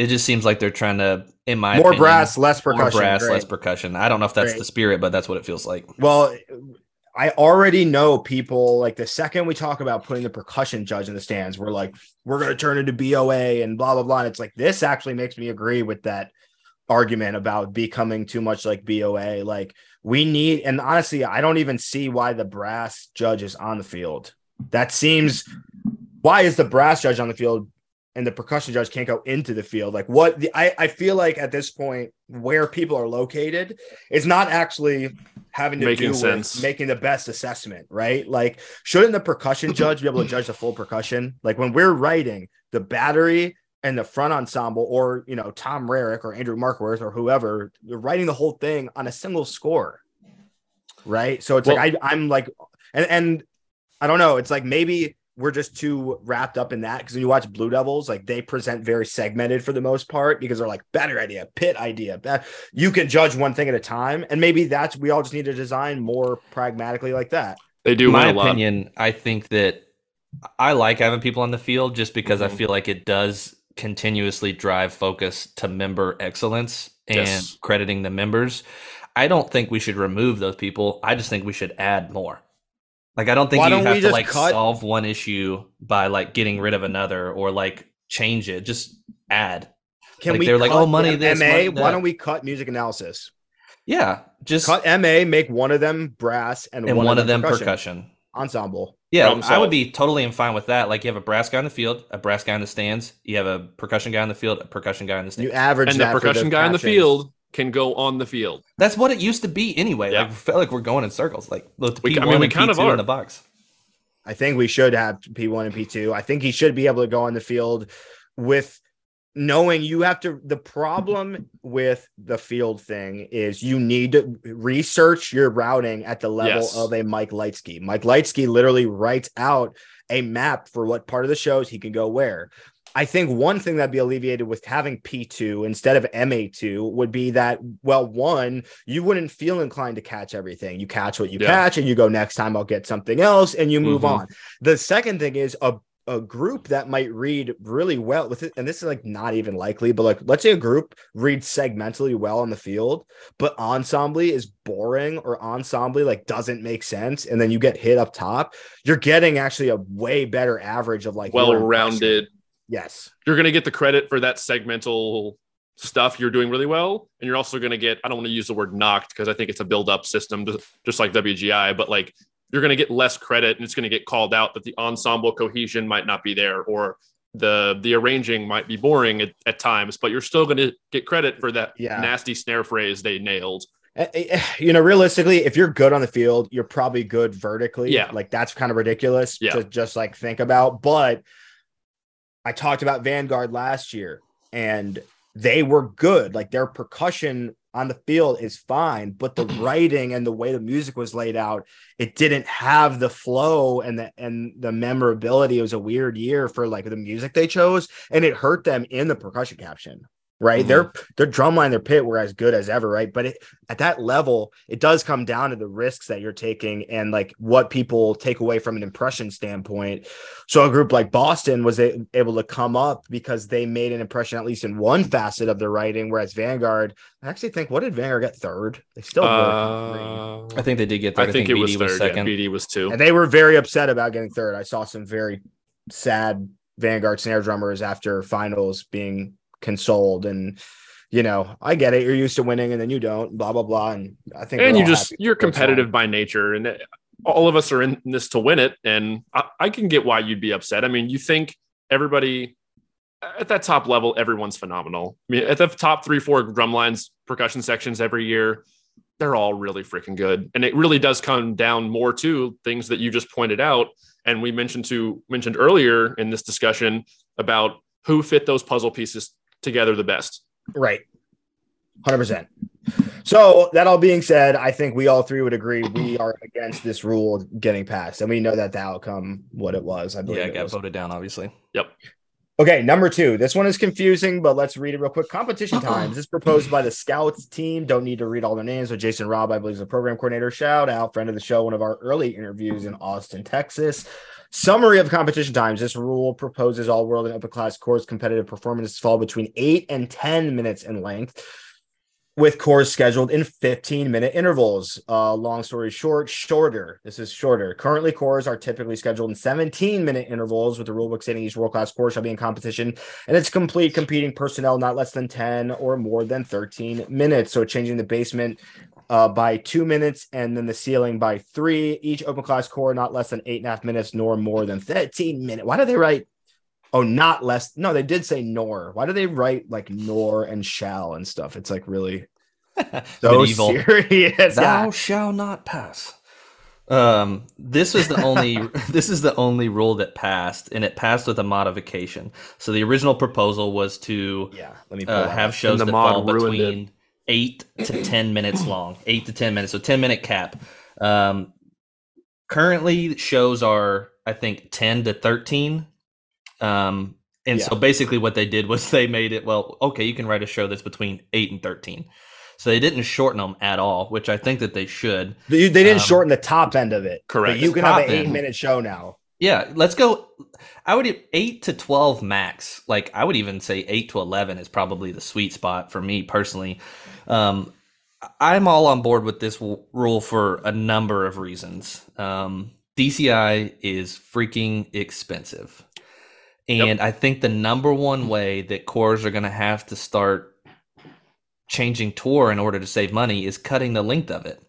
D: it just seems like they're trying to, in my
B: More
D: opinion,
B: brass, less
D: more
B: percussion.
D: brass,
B: Great.
D: less percussion. I don't know if that's
B: Great.
D: the spirit, but that's what it feels like.
B: Well, I already know people like the second we talk about putting the percussion judge in the stands, we're like, we're going to turn into BOA and blah, blah, blah. And it's like, this actually makes me agree with that argument about becoming too much like BOA. Like, we need, and honestly, I don't even see why the brass judge is on the field. That seems, why is the brass judge on the field and the percussion judge can't go into the field? Like, what the, I, I feel like at this point, where people are located is not actually having to
C: Making
B: do
C: sense.
B: with making the best assessment, right? Like, shouldn't the percussion judge be able to judge the full percussion? Like when we're writing the battery and the front ensemble, or you know, Tom Rarick or Andrew Markworth or whoever, they're writing the whole thing on a single score, right? So it's like I, I'm like, and and I don't know, it's like maybe we're just too wrapped up in that because when you watch Blue Devils, like they present very segmented for the most part because they're like better idea, pit idea. ba- You can judge one thing at a time, and maybe that's we all just need to design more pragmatically like that.
C: They do
D: in my
C: a lot.
D: opinion, I think that I like having people on the field just because I
C: Mhm.
D: feel like it does continuously drive focus to member excellence and
C: Yes.
D: crediting the members. I don't think we should remove those people. I just think we should add more. Like I don't think
B: Why
D: you
B: don't we
D: have to
B: just
D: like
B: cut-
D: solve one issue by like getting rid of another or like change it. Just add.
B: Can
D: Like,
B: we?
D: they're like, "Oh, money
B: the
D: this,
B: MA.
D: money
B: Why don't we cut music analysis?
D: Yeah, just
B: Cut MA, make one of them brass and,
D: and one, of them percussion.
B: ensemble.
D: Yeah, I would be totally in fine with that. Like you have a brass guy in the field, a brass guy in the stands. You have a percussion guy in the field, a percussion guy in the stands.
B: You average
C: and the
B: that for
C: percussion guy in the field can go on the field.
D: That's what it used to be anyway.
C: Yeah.
D: Like I felt like we're going in circles. Like with the
C: We-
D: P
C: I
D: one
C: mean, we
D: and
C: kind
D: P
C: of are.
D: in the box.
B: I think we should have P1 and P2. I think he should be able to go on the field with knowing you have to. The problem with the field thing is you need to research your routing at the level
C: Yes.
B: of a Mike Lightsky. Mike Lightsky literally writes out a map for what part of the shows he can go where. I think one thing that'd be alleviated with having P2 instead of MA2 would be that, well, one, you wouldn't feel inclined to catch everything. You catch what you
C: Yeah.
B: catch and you go, next time I'll get something else and you move
C: Mhm.
B: on. The second thing is a a group that might read really well with it, and this is like not even likely, but like let's say a group reads segmentally well on the field, but ensemble is boring or ensemble like doesn't make sense, and then you get hit up top, you're getting actually a way better average of like
C: Well rounded.
B: Yes.
C: You're going to get the credit for that segmental stuff you're doing really well. And you're also going to get, I don't want to use the word knocked because I think it's a build up system, just- just like WGI, but like you're going to get less credit and it's going to get called out that the ensemble cohesion might not be there or the the arranging might be boring at, at times, but you're still going to get credit for that
B: Yeah.
C: nasty snare phrase they nailed.
B: Eh, eh, You know, realistically, if you're good on the field, you're probably good vertically.
C: Yeah.
B: Like that's kind of ridiculous
C: Yeah.
B: to just like think about. But I talked about Vanguard last year and they were good. Like their percussion on the field is fine, but the writing and the way the music was laid out, it didn't have the flow and the and the memorability. It was a weird year for like the music they chose, and it hurt them in the percussion caption. Right,
C: Mhm.
B: their their drum line, their pit were as good as ever, right? But it, at that level, it does come down to the risks that you're taking and like what people take away from an impression standpoint. So a group like Boston was a- able to come up because they made an impression at least in one facet of their writing, whereas Vanguard, I actually think what did Vanguard get third? They still were three.
C: Uh,
D: I think they did get third.
C: I think, it was
D: BD
C: third.
D: second.
C: Yeah, BD was two.
B: and they were very upset about getting third. I saw some very sad Vanguard snare drummers after finals being consoled and. You know, I get it. You're used to winning, and then you don't. Blah blah blah. And I think,
C: and you just you're competitive by nature and all of us are in this to win it and I, I can get why you'd be upset i mean you think everybody at that top level everyone's phenomenal i mean at the top three four drum lines percussion sections every year they're all really freaking good and it really does come down more to things that you just pointed out and we mentioned to mentioned earlier in this discussion about who fit those puzzle pieces together the best
B: Right. 100%. So, that all being said, I think we all three would agree we are against this rule getting passed. And we know that the outcome, what it was. I believe
D: Yeah,
B: it
D: got
B: was.
D: voted down, obviously.
C: yep
B: Okay, number two. This one is confusing, but let's read it real quick. Competition times. This is proposed by the Scouts team. Don't need to read all their names, but Jason Robb, I believe, is the program coordinator. Shout out, friend of the show, one of our early interviews in Austin, Texas. Summary of competition times. This rule proposes all world and upper class corps competitive performances fall between eight and 10 minutes in length, with corps scheduled in 15 minute intervals. Uh, long story short, shorter. This is shorter. Currently, corps are typically scheduled in 17 minute intervals, with the rulebook stating each world class corps shall be in competition and its complete competing personnel not less than 10 or more than 13 minutes. So, changing the basement uh, by two minutes and then the ceiling by three. Each open class corps not less than eight and a half minutes, nor more than 13 minutes. Why do they write? Oh, not less. No, they did say nor. Why do they write like nor and shall and stuff? It's like really so
D: Medieval.
B: serious.
D: Thou
B: Yeah.
D: shall not pass. Um, this was the only this is the only rule that passed, and it passed with a modification. So the original proposal was to
B: Yeah. Let me
D: uh, have
B: up.
D: shows
C: the
D: that
C: mod
D: fall
C: ruined
D: between eight to ten minutes long. Eight to ten minutes, so ten minute cap. Um, currently, shows are I think ten to thirteen. Um, and so basically, what they did was they made it well. Okay, you can write a show that's between eight and thirteen. So they didn't shorten them at all, which I think that they should.
B: They, they didn't
D: um,
B: shorten the top end of it.
C: Correct.
B: But you can have an eight
D: end.
B: minute show now.
D: Yeah, let's go. I would eight to twelve max. Like I would even say eight to eleven is probably the sweet spot for me personally. Um, I'm all on board with this w- rule for a number of reasons. Um, DCI is freaking expensive, and I think the number one way that corps are going to have to start changing tour in order to save money is cutting the length of it.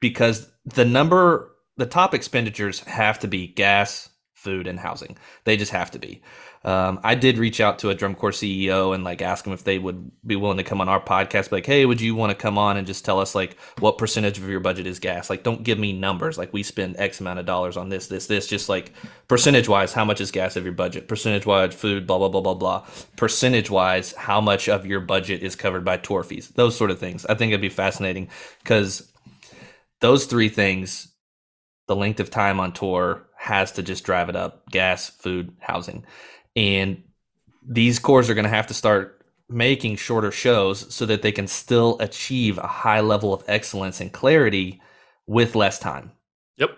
D: Because the number the top expenditures have to be gas food and housing. They just have to be um, i did reach out to a drum corps ceo and like ask them if they would be willing to come on our podcast like hey would you want to come on and just tell us like what percentage of your budget is gas? Like don't give me numbers. Like we spend x amount of dollars on this this this. Just like percentage wise how much is gas of your budget? Percentage wise food blah blah blah blah blah. Percentage wise how much of your budget is covered by tour fees? Those sort of things. I think it'd be fascinating because those three things the length of time on tour has to just drive it up. Gas food housing and these corps are going to have to start making shorter shows so that they can still achieve a high level of excellence and clarity with less time.
C: Yep.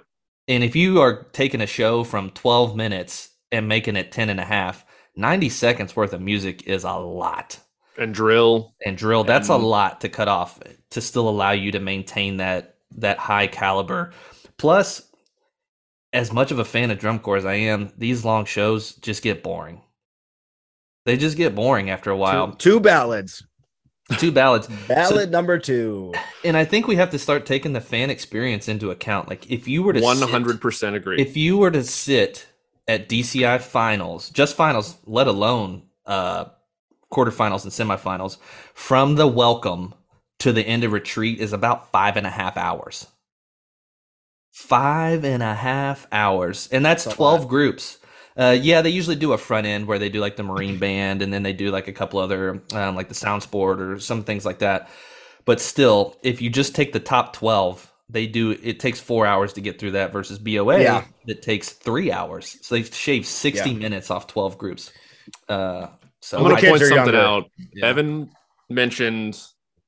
D: And if you are taking a show from 12 minutes and making it 10 and a half, 90 seconds worth of music is a lot.
C: And drill.
D: And drill, that's a lot to cut off to still allow you to maintain that that high caliber. Plus, as much of a fan of drum corps as I am, these long shows just get boring. They just get boring after a while.
B: Two, two ballads.
D: Two ballads.
B: Ballad number two.
D: And I think we have to start taking the fan experience into account. Like if you were to
C: hundred percent agree.
D: if you were to sit at DCI finals, just finals, let alone uh quarterfinals and semifinals, from the welcome to the end of retreat is about five and a half hours. Five and a half hours. And that's
B: That's
D: 12
B: lot.
D: groups. Uh, yeah, they usually do a front end where they do like the Marine Band and then they do like a couple other, um, like the Sound Sport or some things like that. But still, if you just take the top 12, they do it takes four hours to get through that versus BOA
B: Yeah.
D: that takes three hours. So they shave 60
B: Yeah.
D: minutes off 12 groups. Uh, so
C: I'm
B: gonna
C: point something
B: younger.
C: out.
D: Yeah.
C: Evan mentioned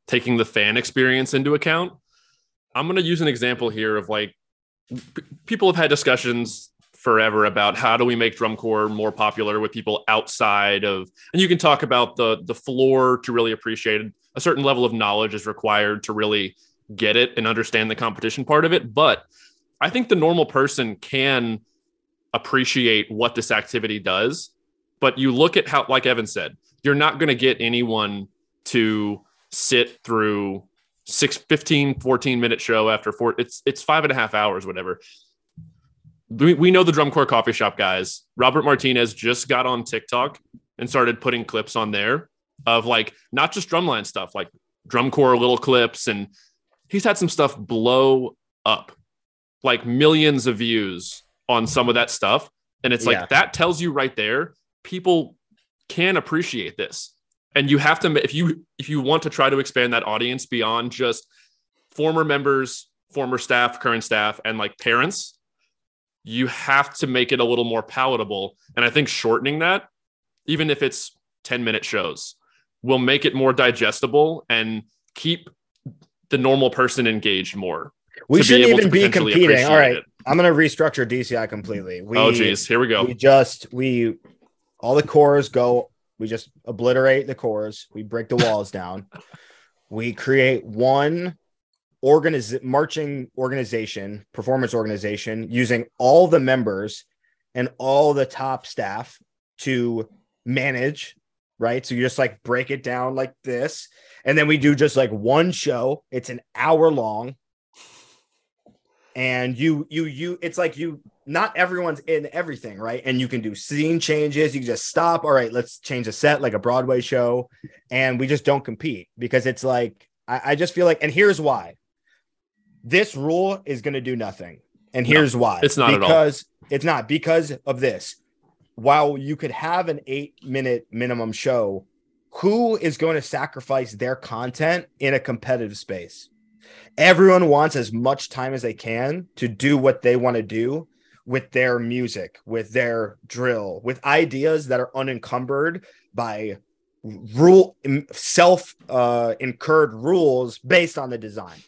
C: taking the fan experience into account. I'm going to use an example here of like p- people have had discussions forever about how do we make drum corps more popular with people outside of and you can talk about the the floor to really appreciate it. A certain level of knowledge is required to really get it and understand the competition part of it, but I think the normal person can appreciate what this activity does but you look at how like evan said you're not going to get anyone to sit through six 15 14 minute show after four it's it's five and a half hours whatever. We, we know the drum corps coffee shop guys. Robert martinez just got on tiktok and started putting clips on there of like not just drumline stuff like drum corps little clips and he's had some stuff blow up like millions of views on some of that stuff. And it's like that tells you right there people can appreciate this and you have to if you if you want to try to expand that audience beyond just former members former staff current staff and like parents you have to make it a little more palatable and i think shortening that even if it's 10 minute shows will make it more digestible and keep the normal person engaged more
B: We shouldn't
C: able
B: even be competing. all right
C: it.
B: I'm gonna restructure DCI completely. We,
C: oh geez here we go
B: we just we all the corps go we just obliterate the corps. We break the walls down. We create one organiz- marching organization performance organization using all the members and all the top staff to manage right? So you just like break it down like this. And then we do just like one show. It's an hour long. And you you you it's like you not everyone's in everything right? And you can do scene changes. You can just stop all right let's change a set like a broadway show. And we just don't compete because it's like i, I just feel like and here's why. This rule is going to do nothing. And
C: No,
B: here's why.
C: it's not at all.
B: because it's not because of this. While you could have an eight minute minimum show who is going to sacrifice their content in a competitive space? Everyone wants as much time as they can to do what they want to do with their music, with their drill, with ideas that are unencumbered by rule self uh, incurred rules based on the design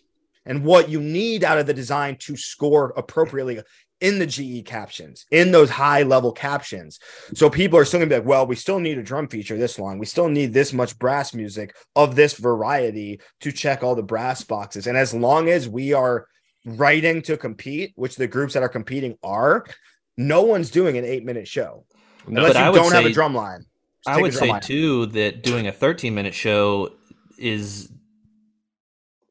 B: and what you need out of the design to score appropriately in the GE captions, in those high level captions. So people are still gonna be like, well, we still need a drum feature this long. We still need this much brass music of this variety to check all the brass boxes. And as long as we are writing to compete, which the groups that are competing are, no one's doing an eight minute show
C: No,
B: unless you don't have a
D: say-
B: drum line.
D: I would say
B: line.
D: too that doing a 13 minute show is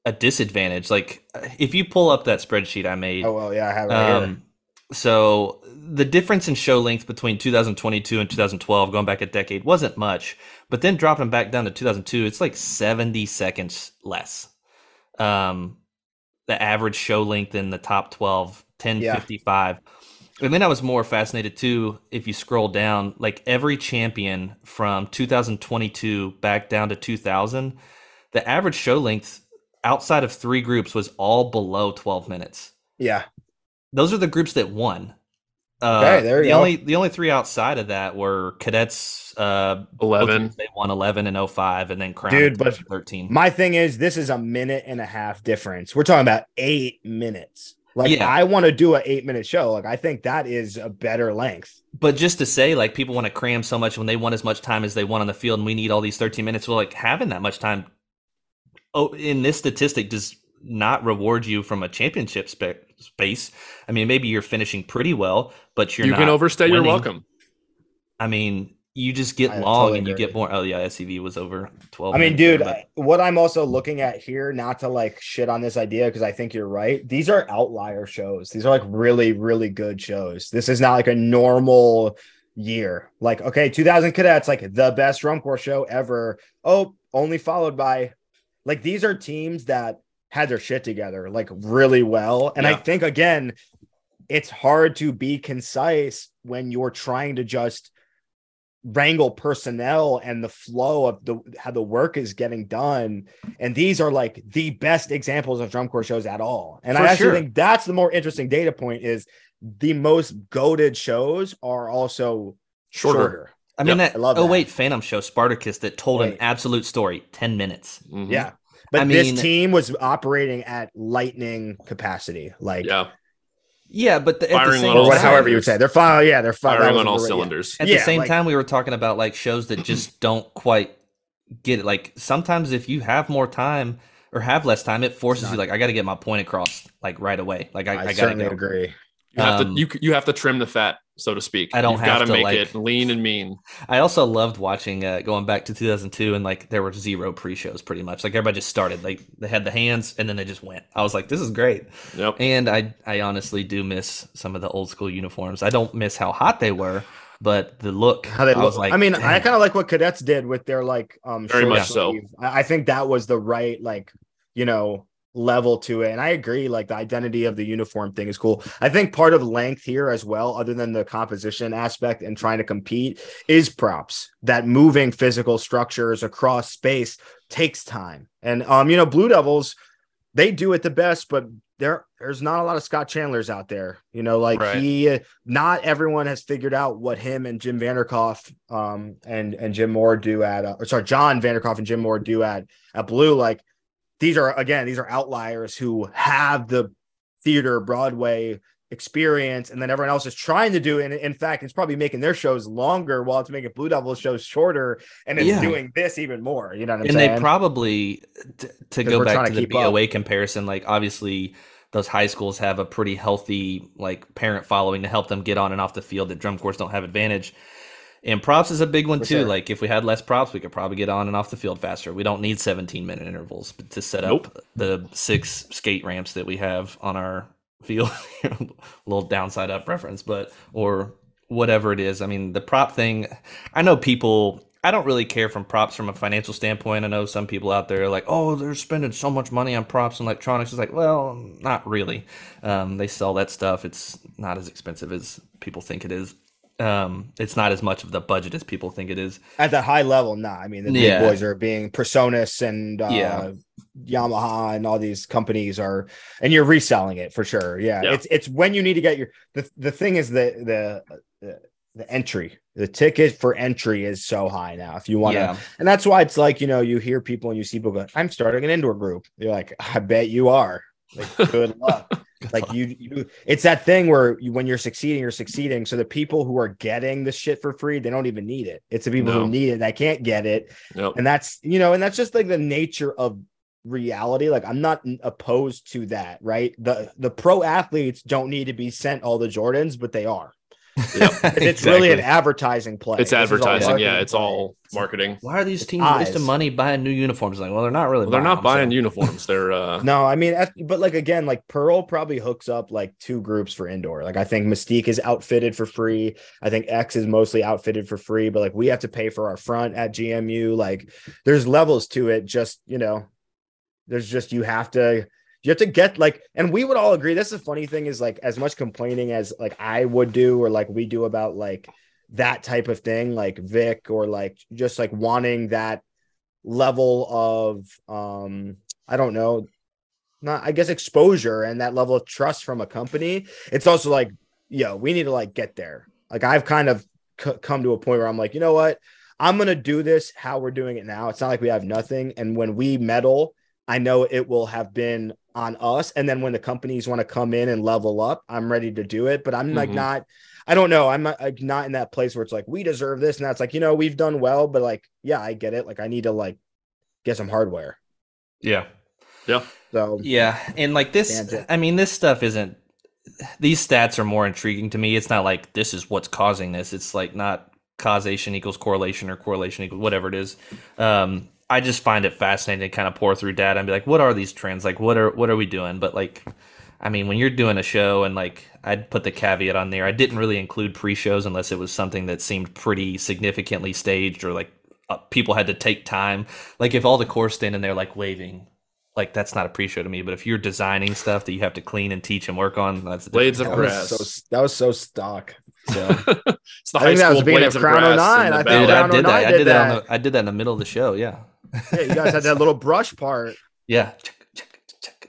D: a disadvantage. Like if you pull up that spreadsheet I made,
B: Oh well, yeah, I have it right
D: um, so the difference in show length between 2022 and 2012, going back a decade, wasn't much. But then dropping back down to 2002, it's like 70 seconds less. Um, the average show length in the top 12, 1055. And then I was more fascinated too. If you scroll down, like every champion from 2022 back down to 2000, the average show length outside of three groups was all below 12 minutes
B: Yeah,
D: those are the groups that won. Uh,
B: Okay, there you
D: the
B: go.
D: only the only three outside of that were cadets. Uh,
C: 11.
D: They won eleven and 05 and then crown
B: Dude, but
D: thirteen.
B: My thing is, this is a minute and a half difference. We're talking about eight minutes. Like
D: Yeah.
B: I want to do an eight minute show. Like I think that is a better length.
D: But just to say, like people want to cram so much when they want as much time as they want on the field, and we need all these 13 minutes. Well, like having that much time, oh, in this statistic does not reward you from a championship spe- space. I mean, maybe you're finishing pretty well, but you're
C: you
D: not
C: can overstay your
D: winning.
C: welcome.
D: I mean, you just get
B: I
D: long
B: totally
D: and you
B: agree.
D: get more. Oh yeah, SCV was over 12.
B: I mean,
D: minutes there,
B: dude,
D: but-
B: I- what I'm also looking at here, not to like shit on this idea because I think you're right. These are outlier shows. These are like really, really good shows. This is not like a normal year. Like, okay, 2000 cadets, like the best drum corps show ever. Oh, only followed by like these are teams that had their shit together like really well. And I think again, it's hard to be concise when you're trying to just wrangle personnel and the flow of the how the work is getting done and these are like the best examples of drum corps shows at all and
D: For
B: i actually
D: sure.
B: think that's the more interesting data point is the most goaded shows are also
C: Shorter.
B: shorter,
D: I mean,
B: I
D: that,
B: love
D: oh
B: that.
D: wait, Phantom Show Spartacus that told an absolute story, 10 minutes.
C: Mhm.
B: yeah but
D: I
B: this
D: mean-
B: team was operating at lightning capacity like
C: Yeah.
D: Yeah, but the, at the same
C: on all
B: what,
D: time-
B: however you would say they're fine oh, yeah they're fine
C: Firing on all cylinders.
D: At
B: Yeah,
D: the same
B: like-
D: time, we were talking about like shows that just don't quite get it. Like sometimes if you have more time or have less time, it forces
B: not-
D: you like I got to get my point across like right away. Like I,
B: i,
D: I, gotta
B: certainly
D: go.
B: agree
C: You have
D: Um,
C: to you you have to trim the fat, so to speak.
D: I don't
C: You've
D: have
C: got
D: to,
C: make
D: like-
C: it lean and mean.
D: I also loved watching uh, going back to 2002 and like there were zero pre-shows pretty much. Like everybody just started. Like they had the hands and then they just went. I was like, this is great.
C: Yep.
D: And I I honestly do miss some of the old school uniforms. I don't miss how hot they were, but the look.
B: how they
D: I
B: look.
D: was like,
B: I mean, I kind of like what cadets did with their like um
C: Very
B: short
C: much so.
B: I, I think that was the right like you know level to it, and I agree. Like the identity of the uniform thing is cool. I think part of length here as well, other than the composition aspect and trying to compete, is props. That moving physical structures across space takes time, and um you know Blue Devils they do it the best, but there there's not a lot of Scott Chandlers out there. You know, like
C: Right.
B: he not everyone has figured out what him and Jim Vanderkolff um and and Jim Moore do at uh, or sorry John Vanderkolff and Jim Moore do at at Blue like these are again these are outliers who have the theater Broadway experience and then everyone else is trying to do it and in fact it's probably making their shows longer while it's making Blue Devils shows shorter and it's
D: Yeah.
B: doing this even more you know what I'm
D: and
B: saying
D: they probably t- to go back to
B: to
D: the
B: keep up.
D: Comparison. Like obviously, those high schools have a pretty healthy like parent following to help them get on and off the field. That drum corps don't have advantage. And props is a big one
B: For
D: too.
B: sure.
D: Like if we had less props, we could probably get on and off the field faster. We don't need 17 minute intervals to set up the six skate ramps that we have on our field. a little downside up reference, but or whatever it is. I mean, the prop thing. I know people. I don't really care from props from a financial standpoint. I know some people out there are like, "Oh, they're spending so much money on props and electronics." It's like, well, not really. Um, they sell that stuff. It's not as expensive as people think it is. Um, it's not as much of the budget as people think it is.
B: at the high level, nah. I mean, the
D: Yeah.
B: big boys are being Personas and uh,
D: Yeah.
B: Yamaha and all these companies are, and you're reselling it for sure. Yeah,
C: Yeah.
B: it's it's when you need to get your the the thing is the the the, the entry, the ticket for entry is so high now. If you want to,
D: yeah,
B: and that's why it's like you know you hear people and you see people go, "I'm starting an indoor group." You're like, "I bet you are." Like, good luck. Like you, you it's that thing where you, when you're succeeding you're succeeding. So the people who are getting the shit for free they don't even need it. It's the people
C: No.
B: who need it that can't get it.
C: Yep.
B: and that's you know and that's just like the nature of reality. Like i'm not opposed to that right? The the pro athletes don't need to be sent all the jordans but they are it's really an advertising play
C: It's
B: This is all
C: advertising. Yeah, it's all marketing.
D: Why are these teams
B: eyes.
D: wasting money buying new uniforms? Like, well, they're not really.
C: Well, they're not
D: buying
C: buying
D: them,
C: uniforms. They're uh
B: No, I mean, but like again, like Pearl probably hooks up like two groups for indoor. Like I think Mystique is outfitted for free. I think X is mostly outfitted for free, but like we have to pay for our front at GMU. Like there's levels to it. Just you know, there's just you have to you have to get like, and we would all agree. That's the funny thing is like as much complaining as like I would do or like we do about like that type of thing, like Vic or like just like wanting that level of um I don't know not I guess exposure and that level of trust from a company. It's also like yo, we need to like get there. Like I've kind of c- come to a point where I'm like, you know what? I'm gonna do this how we're doing it now. It's not like we have nothing. And when we medal, I know it will have been on us. And then when the companies want to come in and level up, I'm ready to do it. But I'm like
C: Mhm.
B: not. I don't know. I'm not, like, not in that place where it's like we deserve this, and that's like you know we've done well, but like yeah, I get it. Like I need to like get some hardware.
D: Yeah. Yeah.
B: So
D: Yeah, and like this, I mean, this stuff isn't. These stats are more intriguing to me. It's not like this is what's causing this. It's like not causation equals correlation or correlation equals whatever it is. Um, I just find it fascinating to kind of pour through data and be like, what are these trends? Like, what are what are we doing? But like, I mean, when you're doing a show and like, I'd put the caveat on there. I didn't really include pre-shows unless it was something that seemed pretty significantly staged or like uh, people had to take time. Like if all the corps standing there like waving like that's not a pre-show to me. But if you're designing stuff that you have to clean and teach and work on, that's a
C: Blades of
B: that
D: kettle.
B: was
C: grass.
B: so that was so stock. So
C: it's the
B: I
C: high
B: think that was
C: school
B: the beginning
C: blades
B: of
C: of
B: Crown
C: grass.
B: 09. I think
D: Dude,
C: ballot.
D: I did that.
B: 09
D: I
B: did
D: did that. On
B: that.
D: the, I did that in the middle of the show. Yeah,
B: yeah, you guys had that little brush part.
D: yeah,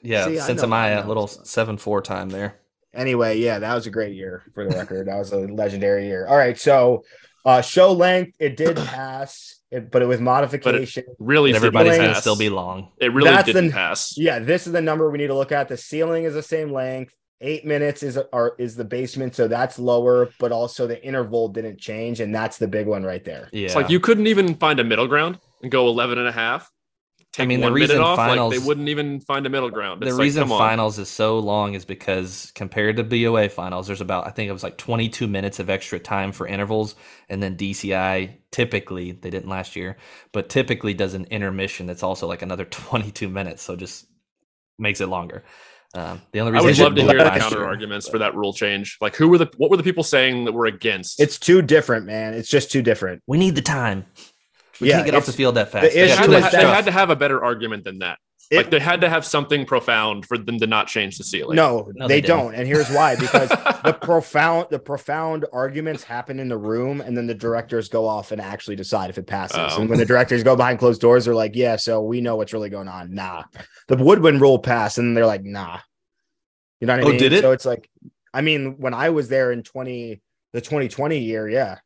D: yeah.
B: See, I
D: Since
B: know- I know
D: little seven four time there.
B: Anyway, yeah, that was a great year for the record. That was a legendary year. All right, so uh show length it did pass, it, but it was modification.
C: Really,
D: And
C: didn't
D: everybody's
B: Ceiling-
D: gonna still be long.
C: It really
B: That's
C: didn't
B: the-
C: pass.
B: yeah, this is the number we need to look at. The ceiling is the same length. Eight minutes is are, is the basement, so that's lower, but also the interval didn't change, and that's the big one right there.
D: Yeah,
C: It's like you couldn't even find a middle ground and go 11 and a half. Take
D: mean, the reason
C: minute off,
D: finals-
C: like they wouldn't even find a middle ground.
D: the
C: like,
D: reason
C: come on.
D: finals is so long is because compared to BOA finals, there's about I think it was like 22 minutes of extra time for intervals, and then DCI typically they didn't last year, but typically does an intermission that's also like another 22 minutes, so just makes it longer. Um, the only reason
C: I
D: would
C: love to hear the
D: last
C: counter arguments for that rule change. Like, who were the what were the people saying that were against?
B: It's too different, man. It's just too different.
D: We need the time. We
B: Yeah,
D: can't get off the field that fast.
B: the
D: They
C: they,
B: issue
C: had to,
B: is
D: much
C: ha- they had to have a better argument than that.
B: It-
C: like they had to have something profound for them to not change the ceiling.
B: no,
D: No,
B: they,
D: they
B: don't, and here's why: because the profound the profound arguments happen in the room, and then the directors go off and actually decide if it passes.
C: Oh.
B: And when the directors go behind closed doors, they're like, "Yeah, so we know what's really going on." Nah, the Woodwind rule passed, and they're like, "Nah." You know what I mean?
D: Oh,
B: mean?
D: did it?
B: So it's like, I mean, when I was there in twenty the 2020 year, yeah,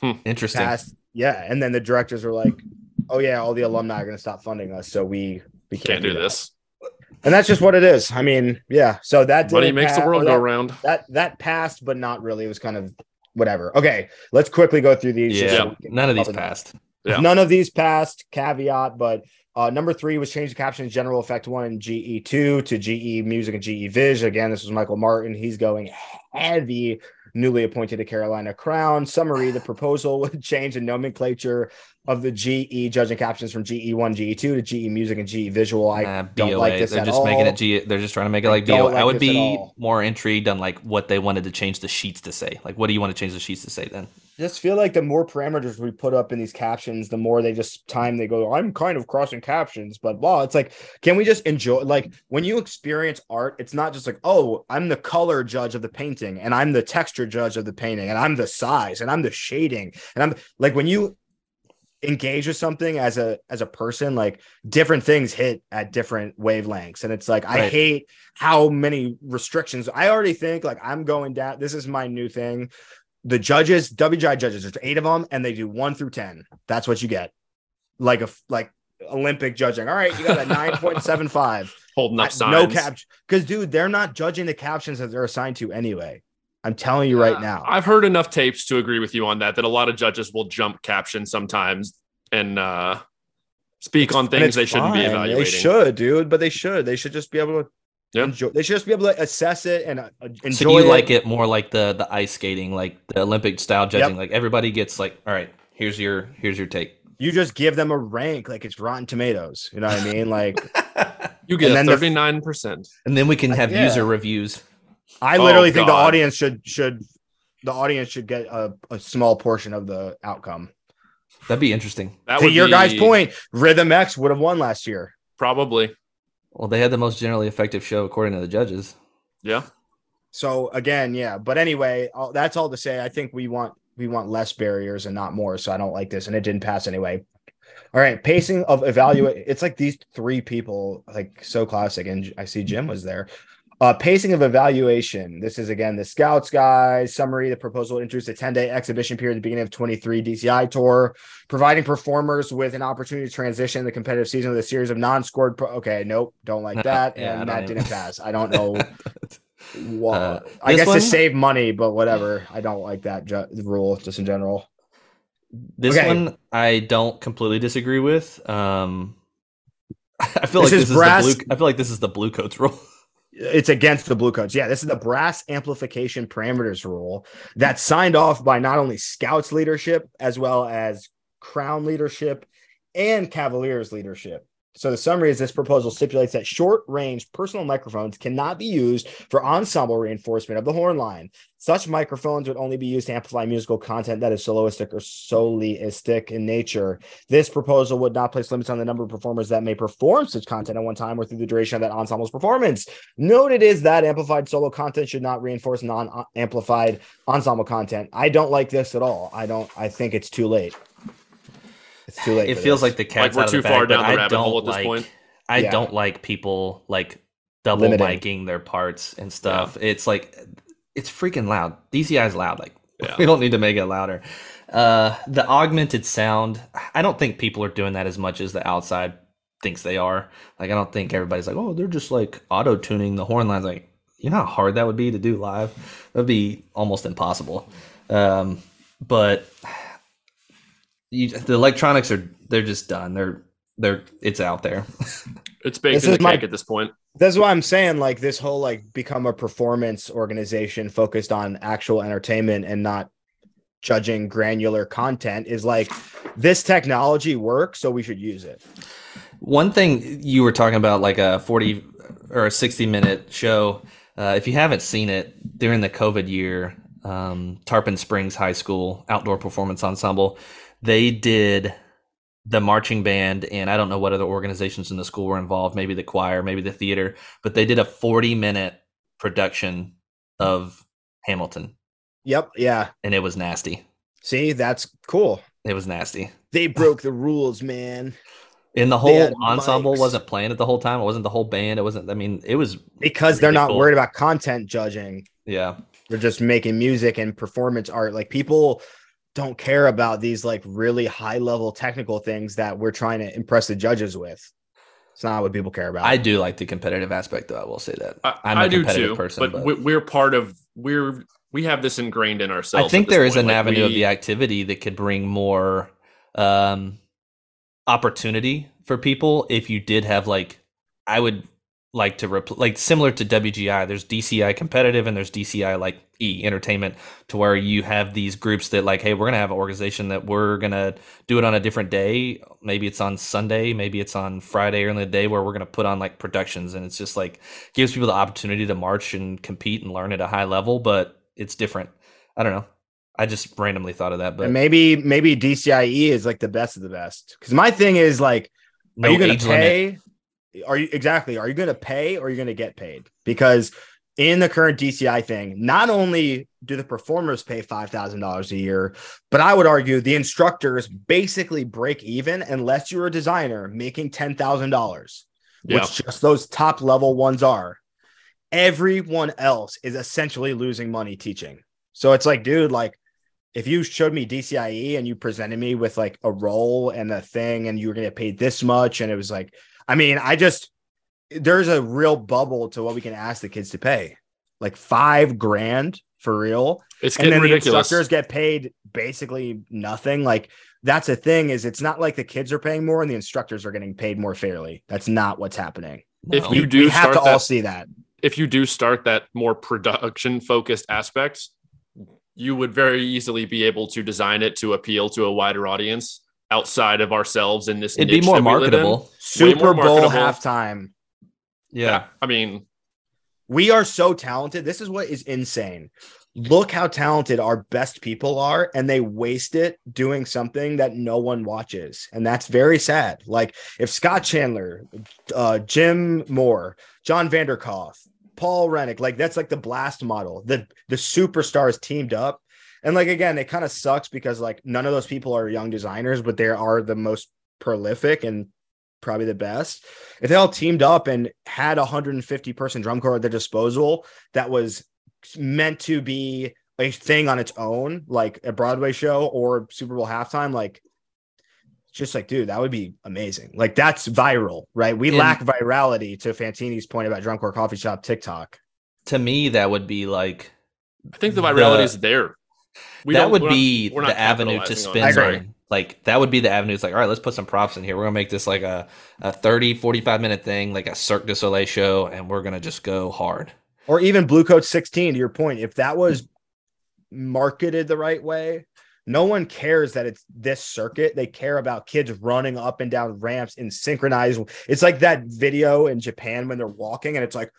B: hmm.
D: Interesting.
B: passed, yeah, and then the directors were like, "Oh yeah, all the alumni are going to stop funding us, so we we can't,
C: can't do
B: that."
C: this.
B: And that's just what it is. I mean, yeah. So that
C: Money
B: didn't
C: makes the world
B: or
C: go
B: that-
C: round.
B: that that passed, but not really. It was kind of whatever. Okay, let's quickly go through these.
D: Yeah,
B: so
D: none of these
B: cover
D: passed.
C: Yeah.
B: None of these passed. Caveat, but uh, number three was change the caption general effect one and GE two to GE music and GE Viz. Again, this was Michael Martin. He's going heavy. Newly appointed to Carolina Crown. Summary: The proposal would change the nomenclature of the GE judging captions from GE one, GE two to GE music and GE visual. I
D: Nah,
B: don't
D: BOA.
B: like this
D: they're just making it G. They're just trying to make it like BOA. I would be more intrigued on like what they wanted to change the sheets to say. Like, what do you want to change the sheets to say then?
B: just feel like the more parameters we put up in these captions, the more they just time they go, I'm kind of crossing captions, but wow, it's like, can we just enjoy like when you experience art, it's not just like, oh, I'm the color judge of the painting and I'm the texture judge of the painting and I'm the size and I'm the shading. And I'm like when you engage with something as a as a person, like different things hit at different wavelengths. And it's like I hate how many restrictions I already think like I'm going down. This is my new thing the judges, WGI judges, there's eight of them, and they do one through ten. That's what you get, like a like Olympic judging. All right, you got a nine point seven five.
C: Holding up signs.
B: No cap, because dude, they're not judging the captions that they're assigned to anyway. I'm telling you right
C: Uh,
B: now.
C: I've heard enough tapes to agree with you on that. That a lot of judges will jump caption sometimes and uh, speak on things
B: it's
C: they shouldn't be evaluating.
B: They should, dude, but they should. They should just be able to.
C: Yeah.
B: Enjoy, they should just be able to assess it and uh, enjoy
D: So you
B: it.
D: like it more like the the ice skating, like the Olympic style judging. Like everybody gets like, all right, here's your here's your take.
B: You just give them a rank like it's Rotten Tomatoes. You know what I mean? Like
C: You get
B: And
C: a
B: then the-
C: thirty nine percent.
D: And then we can have
B: Yeah.
D: user reviews.
B: I
C: Oh,
B: literally think the audience should should the audience should get a, a small portion of the outcome.
D: That'd be interesting.
C: That
B: to
C: would
B: your
C: be
B: guys' point, Rhythm X would have won last year.
C: probably.
D: Well, they had the most generally effective show according to the judges.
C: Yeah.
B: So again, yeah. But anyway, all, that's all to say. I think we want we want less barriers and not more. So I don't like this, and it didn't pass anyway. All right, pacing of evaluate. It's like these three people, like so classic, and I see Jim was there. Uh, pacing of evaluation. This is again the Scouts guys summary. The proposal introduced a 10 day exhibition period at the beginning of 23 DCI tour, providing performers with an opportunity to transition the competitive season with a series of non scored. Pro- okay, nope, don't like that.
D: Yeah,
B: and that
D: even-
B: didn't pass. I don't know. Wha-
D: Uh,
B: I guess
D: one-
B: to save money, but whatever. I don't like that ju- rule just in general.
D: This
B: Okay.
D: one I don't completely disagree with. Um, I feel
B: This
D: like
B: is
D: this
B: brass-
D: is the blue. I feel like this is the blue coats rule.
B: It's against the blue coats. Yeah, this is the brass amplification parameters rule that's signed off by not only Scouts leadership as well as Crown leadership and Cavaliers leadership. So the summary is this proposal stipulates that short range personal microphones cannot be used for ensemble reinforcement of the horn line. Such microphones would only be used to amplify musical content that is soloistic or solistic in nature. This proposal would not place limits on the number of performers that may perform such content at one time or through the duration of that ensemble's performance. Noted is that amplified solo content should not reinforce non-amplified ensemble content. I don't like this at all. I don't. I think it's too late. It's too late.
D: It feels
B: this.
D: like the cat's
C: we're
D: out of
C: too
D: the bag,
C: far
D: but
C: down the
D: I
C: rabbit
D: don't
C: hole at this
D: like.
C: point.
D: I
B: Yeah.
D: don't like people like double
B: Limiting.
D: miking their parts and stuff. It's like it's freaking loud. DCI is loud. Like
C: Yeah.
D: we don't need to make it louder. Uh, the augmented sound. I don't think people are doing that as much as the outside thinks they are. Like I don't think everybody's like, oh, they're just like auto tuning the horn lines. Like you know how hard that would be to do live. That'd be almost impossible. Um, but you, the electronics are they're just done. They're they're it's out there.
C: It's baked
B: This
C: in the
B: is my-
C: cake at this point.
B: That's why I'm saying like this whole like become a performance organization focused on actual entertainment and not judging granular content is like this technology works, so we should use it.
D: One thing you were talking about, like a 40 or a 60 minute show, uh, if you haven't seen it during the COVID year, um, Tarpon Springs High School Outdoor Performance Ensemble, they did the marching band, and I don't know what other organizations in the school were involved, maybe the choir, maybe the theater, but they did a 40 minute production of Hamilton,
B: Yep. Yeah.
D: and it was nasty.
B: See, that's cool.
D: It was nasty.
B: They broke the rules, man.
D: And the whole ensemble
B: mics.
D: wasn't playing it the whole time. It wasn't the whole band. It wasn't. I mean, it was.
B: Because they're not
D: cool.
B: worried about content judging.
D: Yeah,
B: They're just making music and performance art. Like people don't care about these like really high level technical things that we're trying to impress the judges with. It's not what people care about.
D: I do like the competitive aspect, though. I will say that.
C: I,
D: I'm a
C: I do
D: competitive
C: too,
D: person,
C: but,
D: but-
C: we- we're part of we're we have this ingrained in ourselves.
D: I think
C: this
D: there is
C: point.
D: an
C: Like,
D: avenue of the activity that could bring more um, opportunity for people if you did have like I would like to repl- like similar to WGI. There's DCI competitive and there's DCI like E entertainment to where you have these groups that like, hey, we're gonna have an organization that we're gonna do it on a different day. Maybe it's on Sunday, maybe it's on Friday or in the day where we're gonna put on like productions and it's just like gives people the opportunity to march and compete and learn at a high level, but it's different. I don't know. I just randomly thought of that, but
B: and maybe maybe DCIE is like the best of the best. Because my thing is like,
D: no
B: are you
D: age
B: to
D: limit.
B: Are you exactly? Are you going to pay or are you going to get paid? Because in the current DCI thing, not only do the performers pay five thousand dollars a year, but I would argue the instructors basically break even unless you're a designer making ten thousand dollars,
C: Yeah.
B: which just those top level ones are. Everyone else is essentially losing money teaching. So it's like, dude, like if you showed me DCIE and you presented me with like a role and a thing and you were going to get paid this much, and it was like, I mean, I just there's a real bubble to what we can ask the kids to pay, like five grand for real,
C: It's
B: and
C: getting
B: then the
C: ridiculous.
B: instructors get paid basically nothing. Like that's a thing is it's not like the kids are paying more and the instructors are getting paid more fairly. That's not what's happening.
C: If
D: No.
C: you do
B: we have
C: start
B: to all see that.
C: if you do start that more production focused aspect, you would very easily be able to design it to appeal to a wider audience outside of ourselves in this.
D: it'd be more
C: that we live in.
D: marketable.
B: Super
C: more
B: Bowl
C: marketable.
B: halftime.
D: Yeah.
C: I mean,
B: We are so talented. This is what is insane. Look how talented our best people are, and they waste it doing something that no one watches. And that's very sad. Like if Scott Chandler, uh, Jim Moore, John Vanderkolff, Paul Rennick, like that's like the blast model. The the superstars teamed up. And like again, it kind of sucks because like none of those people are young designers, but they are the most prolific and probably the best. If they all teamed up and had a 150 person drum corps at their disposal that was meant to be a thing on its own, like a Broadway show or Super Bowl halftime, like just like, dude, that would be amazing. Like that's viral, right? We
D: And-
B: lack virality to Fantini's point about Drum Corps Coffee Shop TikTok.
D: To me, that would be like
C: I think the virality
D: The-
C: is there. We
D: that would
C: we're not-
D: be
C: not
D: the avenue to
C: capitalizing on
D: spin
C: it.
D: On. Like that would be the avenue. It's like, all right, let's put some props in here. We're gonna make this like a, a 30, 45 minute thing, like a Cirque du Soleil show, and we're gonna just go hard.
B: Or even Blue Coat 16, to your point, if that was marketed the right way, no one cares that it's this circuit. They care about kids running up and down ramps in synchronized. It's like that video in Japan when they're walking and it's like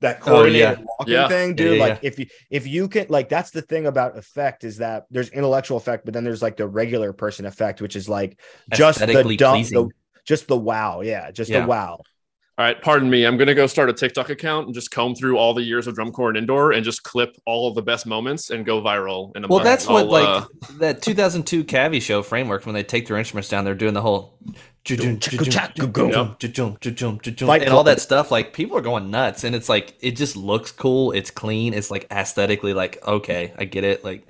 B: that
D: Oh, yeah.
B: coordinated walking
C: Yeah.
B: thing, dude.
D: yeah,
B: like if you if you can like that's the thing about effect is that there's intellectual effect, but then there's like the regular person effect, which is like just the dumb, the, just the wow, yeah, just
D: Yeah.
B: the wow.
C: All right, pardon me. I'm gonna go start a TikTok account and just comb through all the years of drum corps and indoor and just clip all of the best moments and go viral. In a
D: Well,
C: month.
D: that's what
C: I'll,
D: like
C: uh,
D: that 2002 Cavi show framework when they take their instruments down, they're doing the whole
B: Fight
D: and all that stuff. Like people are going nuts, and it's like it just looks cool. It's clean. It's like aesthetically like okay, I get it. Like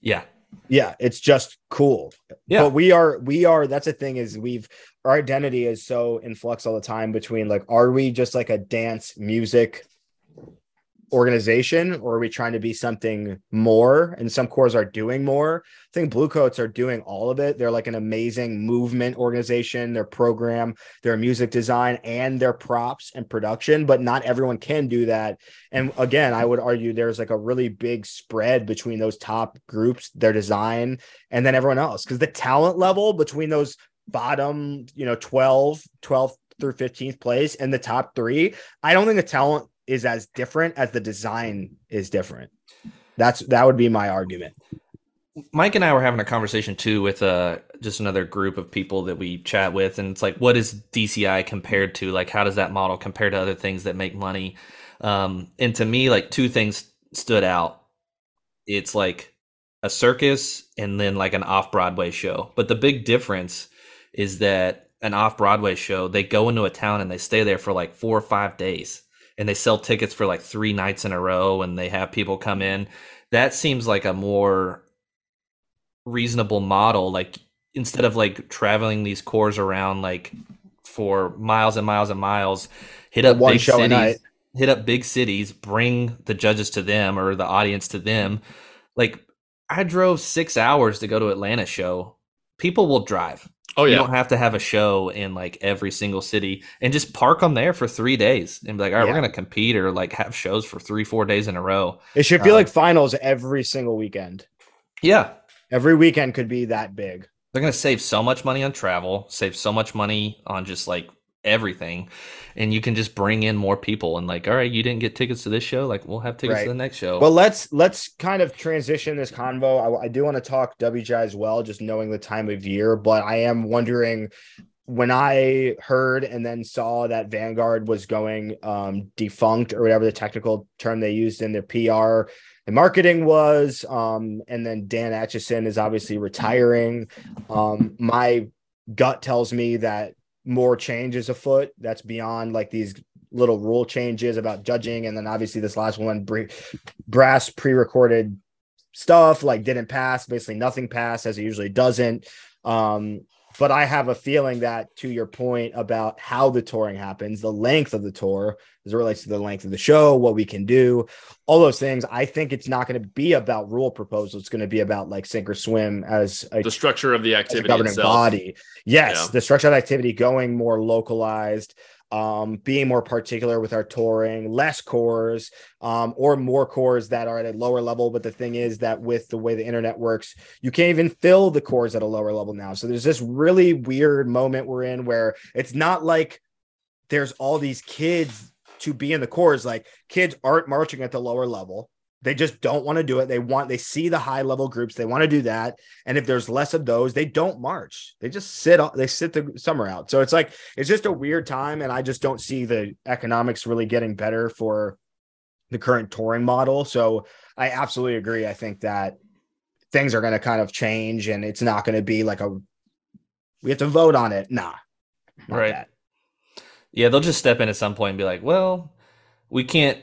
D: yeah,
B: yeah it's just cool
D: Yeah.
B: but we are we are that's the thing is we've our identity is so in flux all the time between like are we just like a dance music organization or are we trying to be something more? And some corps are doing more. I think Bluecoats are doing all of it. They're like an amazing movement organization their program their music design and their props and production but not everyone can do that. And again i would argue there's like a really big spread between those top groups their design and then everyone else. Because the talent level between those bottom you know 12 12 through 15th place and the top three i don't think the talent is as different as the design is different that's that would be my argument
D: Mike and I were having a conversation too with uh just another group of people that we chat with, and it's like, what is DCI compared to? Like, how does that model compare to other things that make money? Um, and to me, like two things stood out. It's like a circus and then like an off Broadway show. But the big difference is that an off Broadway show, they go into a town and they stay there for like four or five days and they sell tickets for like three nights in a row and they have people come in. That seems like a more reasonable model. Like instead of like traveling these corps around like for miles and miles and miles, hit up
B: One
D: big
B: show a night.
D: cities, hit up big cities, bring the judges to them or the audience to them. Like I drove six hours to go to Atlanta show. People will drive.
C: Oh yeah.
D: You don't have to have a show in like every single city and just park them there for three days and be like, all right,
B: Yeah.
D: we're gonna compete or like have shows for three, four days in a row.
B: it should feel
D: Uh,
B: like finals every single weekend
D: Yeah.
B: every weekend could be that big
D: They're gonna save so much money on travel, save so much money on just like everything. And you can just bring in more people and like, all right, you didn't get tickets to this show, like we'll have tickets
B: Right.
D: to the next show.
B: Well, let's let's kind of transition this convo. I, I do want to talk WGI as well, just knowing the time of year. But I am wondering when I heard and then saw that Vanguard was going um, defunct or whatever the technical term they used in their PR and marketing was, um, and then Dan Acheson is obviously retiring. Um, my gut tells me that more changes afoot. That's beyond like these little rule changes about judging, and then obviously this last one, br- brass pre-recorded stuff like didn't pass. Basically, nothing passed as it usually doesn't. Um, but I have a feeling that to your point about how the touring happens, the length of the tour as it relates to the length of the show, what we can do, all those things. I think it's not going to be about rule proposal. It's going to be about like sink or swim as a
C: the structure of the activity
B: governing
C: itself.
B: body. Yes,
C: Yeah.
B: the structure of the activity going more localized, um, being more particular with our touring, less corps, um, or more corps that are at a lower level. But the thing is that with the way the internet works, you can't even fill the corps at a lower level now. So there's this really weird moment we're in where it's not like there's all these kids to be in the corps. Like kids aren't marching at the lower level. They just don't want to do it. They want, they see the high level groups. They want to do that. And if there's less of those, they don't march. They just sit, on- they sit the summer out. So it's like, it's just a weird time. And I just don't see the economics really getting better for the current touring model. So I absolutely agree. I think that things are going to kind of change and it's not going to be like a, we have to vote on it. Nah.
D: Right.
B: that.
D: Yeah, they'll just step in at some point and be like, "Well, we can't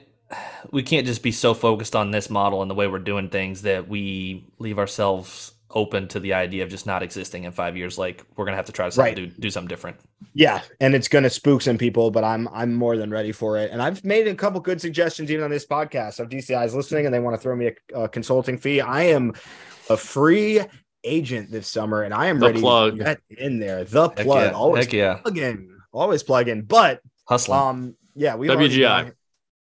D: we can't just be so focused on this model and the way we're doing things that we leave ourselves open to the idea of just not existing in 5 years like we're going to have to try to
B: Right.
D: do do something different."
B: Yeah, and it's going to spook some people, but I'm I'm more than ready for it. And I've made a couple good suggestions even on this podcast. If DCI is listening and they want to throw me a, a consulting fee, I am a free agent this summer, and I am
C: The
B: ready
C: plug.
B: to get in there. The
D: Heck
B: plug,
D: yeah.
B: always
D: Heck yeah.
B: plug in, always plug in. But
D: Hustling.
B: um, yeah, we
C: WGI.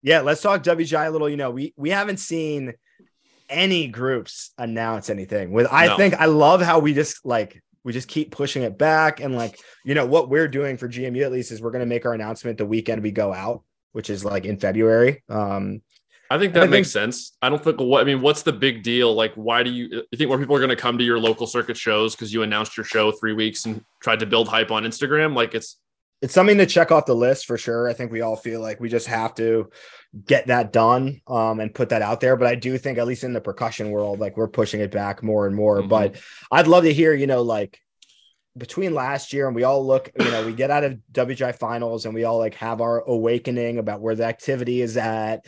B: Yeah, let's talk WGI a little. You know, we we haven't seen any groups announce anything. With I
C: No.
B: think I love how we just like we just keep pushing it back and like you know what we're doing for GMU at least is we're going to make our announcement the weekend we go out, which is like in February. Um,
C: I think
B: I
C: that
B: think-
C: makes sense. I don't think what I mean. What's the big deal? Like, why do you you think more people are going to come to your local circuit shows because you announced your show three weeks and tried to build hype on Instagram? Like, it's
B: it's something to check off the list for sure. I think we all feel like we just have to get that done um, and put that out there. But I do think, at least in the percussion world, like we're pushing it back more and more.
C: Mhm.
B: But I'd love to hear, you know, like between last year and we all look, you know, we get out of WGI finals and we all like have our awakening about where the activity is at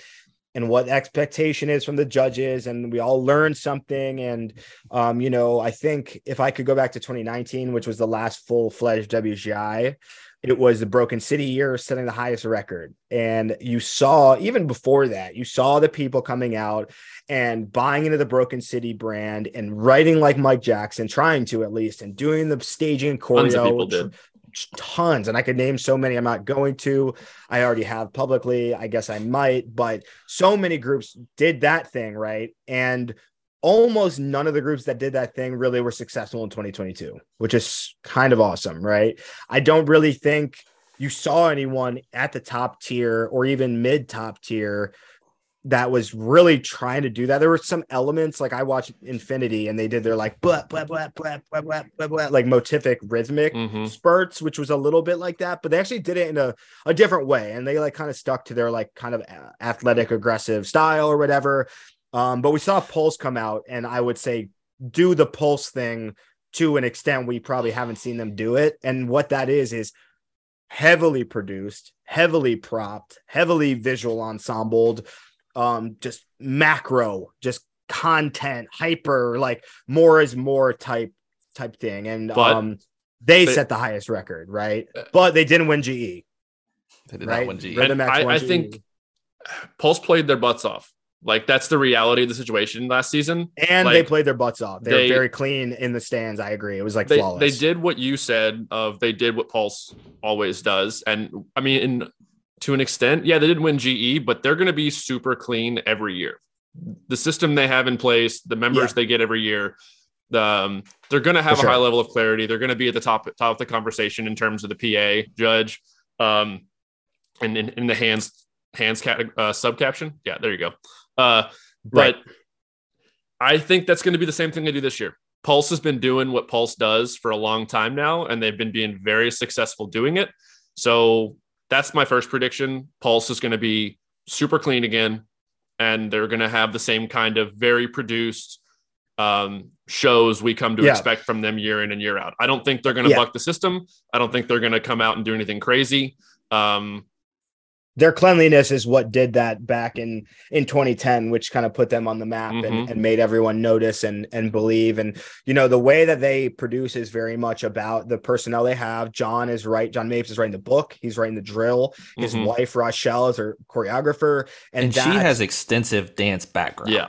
B: and what the expectation is from the judges and we all learn something and um you know i think if i could go back to 2019 which was the last full-fledged wgi it was the broken city year setting the highest record. And you saw even before that you saw the people coming out and buying into the broken city brand and writing like mike jackson trying to at least and doing the staging and
C: tons of
B: choreo.
C: did.
B: tons. And i could name so many i'm not going to. I already have publicly. I guess i might but so many groups did that thing right? And almost none of the groups that did that thing really were successful in 2022 which is kind of awesome right i don't really think you saw anyone at the top tier or even mid top tier that was really trying to do that. There were some elements like I watched Infinity and they did their like blah blah blah blah blah blah blah, blah like motific rhythmic
C: Mhm.
B: spurts, which was a little bit like that, but they actually did it in a, a different way and they like kind of stuck to their like kind of athletic aggressive style or whatever. Um, but we saw Pulse come out and I would say do the Pulse thing to an extent we probably haven't seen them do it. And what that is is heavily produced, heavily propped, heavily visual ensembled, um, just macro, just content, hyper, like more is more type type thing. And
C: But
B: um they,
C: they-
B: set the highest record, right? But they didn't win GE,
D: They did
B: right?
D: not win G.
B: Rhythm
C: And
B: X
C: I- I
B: GE.
C: think- Pulse played their butts off. Like that's the reality of the situation last season.
B: and they played their butts off. They,
C: they-
B: were very clean in the stands. I agree. It was like
C: They
B: flawless.
C: they did what you said of they did what Pulse always does, and I mean, in, to an extent, yeah, they didn't win GE, but they're going to be super clean every year. The system they have in place, the members
B: Yeah.
C: they get every year, the, um, they're going to have
B: For
C: a high level of clarity. They're going to be at the top top of the conversation in terms of the PA judge, um, and in, in the hands hands cat, uh, sub caption. Yeah, there you go. Uh,
B: Right.
C: but I think that's going to be the same thing they do this year. Pulse has been doing what Pulse does for a long time now, and they've been being very successful doing it. So that's my first prediction. Pulse is going to be super clean again, and they're going to have the same kind of very produced um, shows we come to
B: Yeah.
C: expect from them year in and year out. I don't think they're going to
B: Yeah.
C: buck the system. I don't think they're going to come out and do anything crazy. Um,
B: their cleanliness is what did that back in in 2010 which kind of put them on the map and,
C: Mhm.
B: and made everyone notice and and believe and you know the way that they produce is very much about the personnel they have john is right john mapes is writing the book he's writing the drill his
C: Mhm.
B: wife rochelle is her choreographer and,
D: and she has extensive dance background.
C: yeah.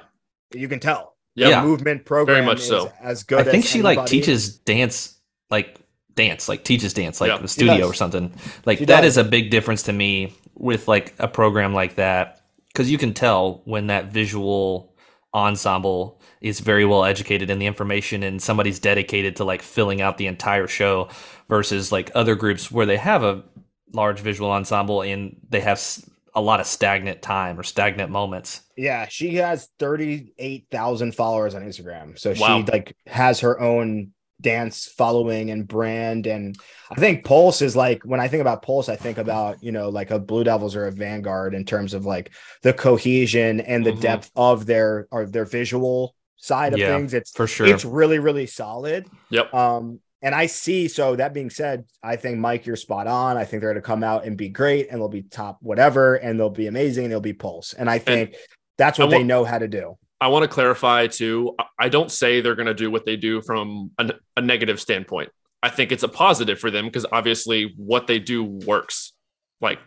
B: you can tell
C: Yeah.
D: Yeah.
B: movement program very
C: much
B: is
C: so.
B: as good
D: I think
B: as
D: she like teaches dance, like dance, like teaches dance, like
C: Yeah.
D: the studio or something. Like
B: She
D: that
B: does.
D: is a big difference to me with like a program like that because you can tell when that visual ensemble is very well educated in the information and somebody's dedicated to like filling out the entire show versus like other groups where they have a large visual ensemble and they have a lot of stagnant time or stagnant moments.
B: Yeah, she has 38,000 followers on Instagram. So
C: Wow.
B: she like has her own dance following and brand and I think Pulse is like when I think about Pulse I think about, you know, like a Blue Devils or a Vanguard in terms of like the cohesion and the
C: Mhm.
B: depth of their or their visual side of
D: Yeah,
B: things. It's
D: For sure.
B: it's really really solid.
C: Yep.
B: Um and I see. So that being said, I think Mike, you're spot on. I think they're going to come out and be great, and they'll be top whatever, and they'll be amazing, and they'll be pulse. And I think and that's what they know how to do.
C: I want to clarify too. I don't say they're going to do what they do from a, a negative standpoint. I think it's a positive for them because obviously what they do works. Like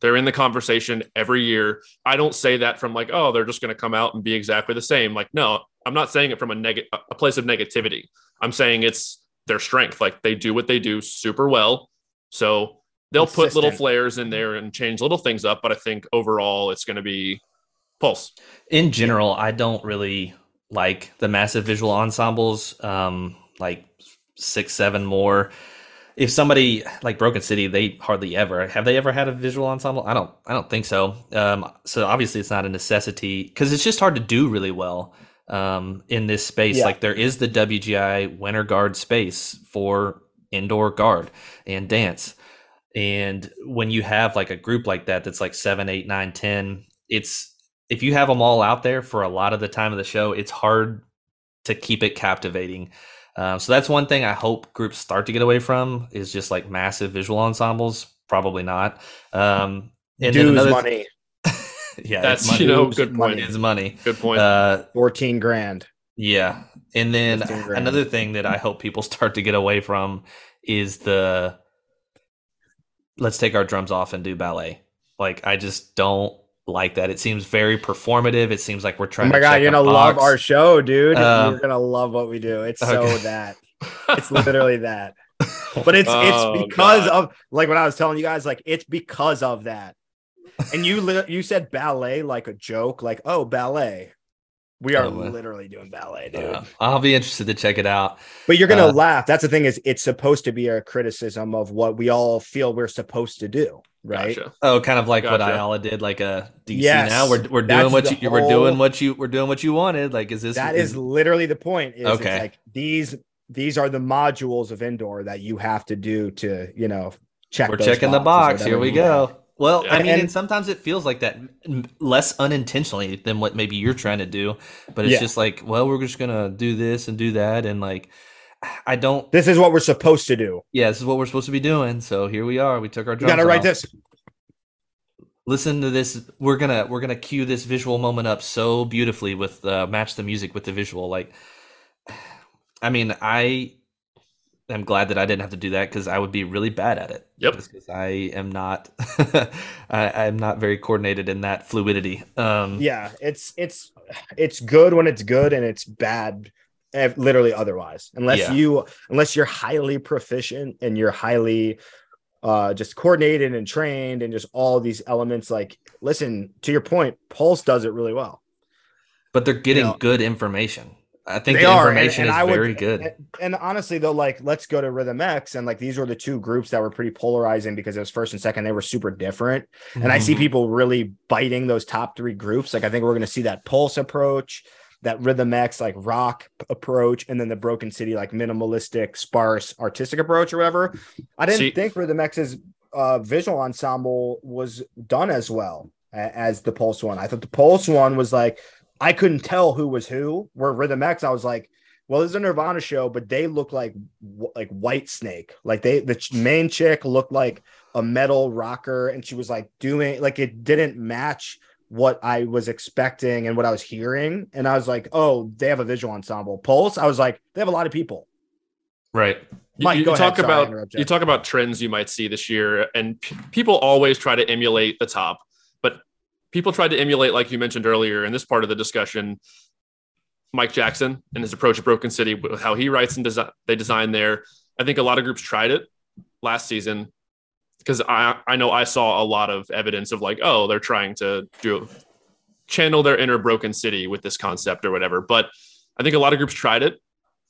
C: they're in the conversation every year. I don't say that from like, oh, they're just going to come out and be exactly the same. Like, no, I'm not saying it from a negative, a place of negativity. I'm saying it's their strength. Like they do what they do super well. So they'll Consistent. put little flares in there and change little things up. But I think overall, it's going to be pulse.
D: In general, I don't really like the massive visual ensembles. Um, like six, seven more. If somebody like Broken City, they hardly ever have they ever had a visual ensemble. I don't. I don't think so. Um, so obviously, it's not a necessity because it's just hard to do really well um, in this space. Yeah. Like there is the WGI winter guard space for indoor guard and dance. And when you have like a group like that, that's like seven, eight, nine, ten, it's if you have them all out there for a lot of the time of the show, it's hard to keep it captivating. Um, so that's one thing I hope groups start to get away from is just like massive visual ensembles. Probably not. Um,
B: and Dues another money. Th-
D: yeah,
C: that's you know good point.
D: It's money.
C: Good point.
B: Uh, Fourteen grand.
D: Yeah, and then another thing that I hope people start to get away from is the let's take our drums off and do ballet. Like I just don't like that. It seems very performative. It seems like we're trying. To. Oh my god,
B: you're gonna love our show, dude. Um, you're gonna love what we do. It's okay. so that. It's literally that. But it's oh, it's because god. of like what I was telling you guys. Like it's because of that and you li- you said ballet like a joke, like oh ballet. We are literally doing ballet, dude. Uh,
D: I'll be interested to check it out.
B: But you're gonna uh, laugh. That's the thing is, it's supposed to be a criticism of what we all feel we're supposed to do, right?
D: Gotcha. Oh, kind of like gotcha. what Ayala did, like a DC. Yes, now we're we're doing what you whole, we're doing what you we're doing what you wanted. Like, is this
B: that is, is literally the point? Is okay, like these these are the modules of indoor that you have to do to you know check.
D: We're checking the box. Here we go. Well, I mean, and, and, sometimes it feels like that less unintentionally than what maybe you're trying to do, but it's yeah. just like, well, we're just gonna do this and do that, and like, I don't.
B: This is what we're supposed to do.
D: Yeah, this is what we're supposed to be doing. So here we are. We took our.
B: You gotta write this.
D: Listen to this. We're gonna we're gonna cue this visual moment up so beautifully with uh, match the music with the visual. Like, I mean, I am glad that I didn't have to do that because I would be really bad at it.
C: Yep.
D: Because I am not, I, am not very coordinated in that fluidity. Um,
B: yeah, it's it's it's good when it's good and it's bad, literally otherwise. Unless yeah. you unless you're highly proficient and you're highly uh just coordinated and trained and just all these elements. Like, listen to your point, Pulse does it really well.
D: But they're getting you know, good information. I think they the information and, and is very good.
B: And, and, honestly, though, like let's go to Rhythm X, and like these were the two groups that were pretty polarizing because it was first and second. They were super different, and mm-hmm. I see mm-hmm. people really biting those top three groups. Like I think we're going to see that Pulse approach, that Rhythm X like rock approach, and then the Broken City like minimalistic, sparse, artistic approach or whatever. I didn't see, think Rhythm X's uh, visual ensemble was done as well as the Pulse one. I thought the Pulse one was like I couldn't tell who was who. Where Rhythm X, I was like, well, this is a Nirvana show, but they look like like Whitesnake. Like they, the main chick looked like a metal rocker, and she was like doing like it didn't match what I was expecting and what I was hearing. And I was like, oh, they have a visual ensemble. Pulse, I was like, they have a lot of people.
C: Right. Mike, you, you talk ahead. about you talk about trends you might see this year, and p- people always try to emulate the top but people tried to emulate, like you mentioned earlier in this part of the discussion, Mike Jackson and his approach at Broken City with how he writes and design, they design there. I think a lot of groups tried it last season because I, I know I saw a lot of evidence of like, oh, they're trying to do channel their inner Broken City with this concept or whatever. But I think a lot of groups tried it.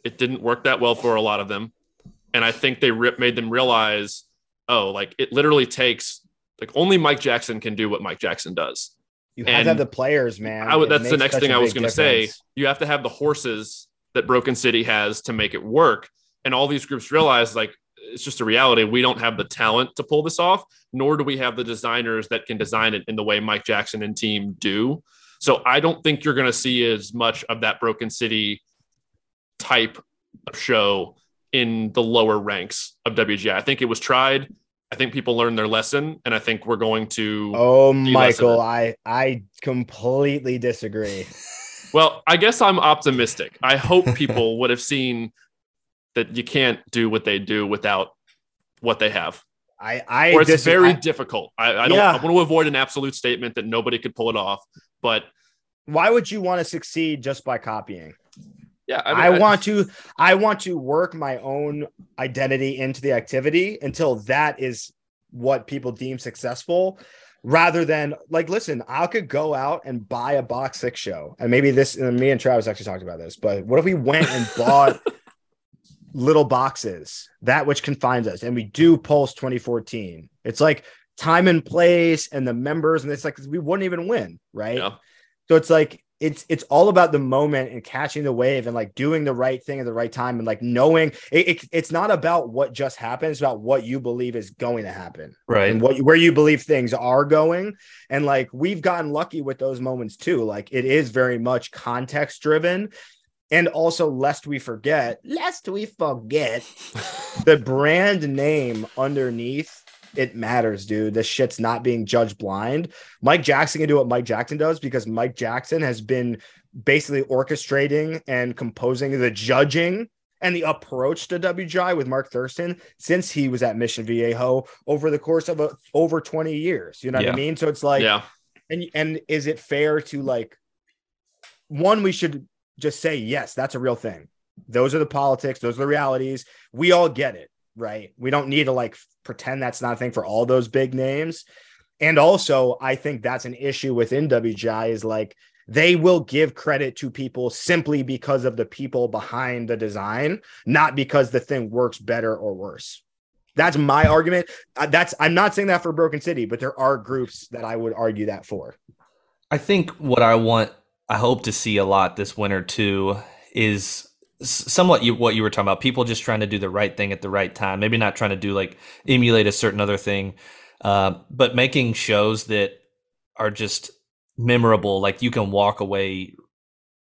C: It didn't work that well for a lot of them. And I think they rip, made them realize, oh, like it literally takes like only Mike Jackson can do what Mike Jackson does.
B: You have and to have the players, man.
C: Would, that's the next thing I was going to say. You have to have the horses that Broken City has to make it work. And all these groups realize like it's just a reality. We don't have the talent to pull this off, nor do we have the designers that can design it in the way Mike Jackson and team do. So I don't think you're going to see as much of that Broken City type of show in the lower ranks of WGI. I think it was tried. I think people learned their lesson, and I think we're going to.
B: Oh, Michael. I I completely disagree.
C: Well, I guess I'm optimistic. I hope people would have seen that you can't do what they do without what they have,
B: I I
C: or it's
B: dis-
C: very
B: I-
C: difficult. I, I don't.
B: Yeah.
C: I want to avoid an absolute statement that nobody could pull it off, but
B: why would you want to succeed just by copying?
C: yeah,
B: I,
C: mean,
B: want to I want to work my own identity into the activity until that is what people deem successful rather than like listen I could go out and buy a box six show and maybe this and me and Travis actually talked about this but what if we went and bought little boxes that which confines us. And we do pulse 2014 it's like time and place and the members and it's like we wouldn't even win right?
C: Yeah.
B: so it's like it's it's all about the moment and catching the wave and like doing the right thing at the right time and like knowing it, it- it's not about what just happened. It's about what you believe is going to happen.
D: Right.
B: and what where you believe things are going. And like we've gotten lucky with those moments too. Like it is very much context driven and also lest we forget lest we forget the brand name underneath it matters dude this shit's not being judged blind mike jackson can do what mike jackson does because mike jackson has been basically orchestrating and composing the judging and the approach to WGI with Mark Thurston since he was at Mission Viejo over the course of a, over 20 years. You know what
D: Yeah.
B: I mean? So it's like,
C: yeah,
B: and and is it fair to like one we should just say yes that's a real thing. Those are the politics. Those are the realities. We all get it right? We don't need to like pretend that's not a thing for all those big names. And also i think that's an issue within wgi is like they will give credit to people simply because of the people behind the design not because the thing works better or worse. That's my argument. Uh, that's i'm not saying that for broken city but there are groups that i would argue that for.
D: I think what I want, I hope to see a lot this winter too, is somewhat you, what you were talking about. People just trying to do the right thing at the right time. Maybe not trying to do like emulate a certain other thing, uh, but making shows that are just memorable. Like you can walk away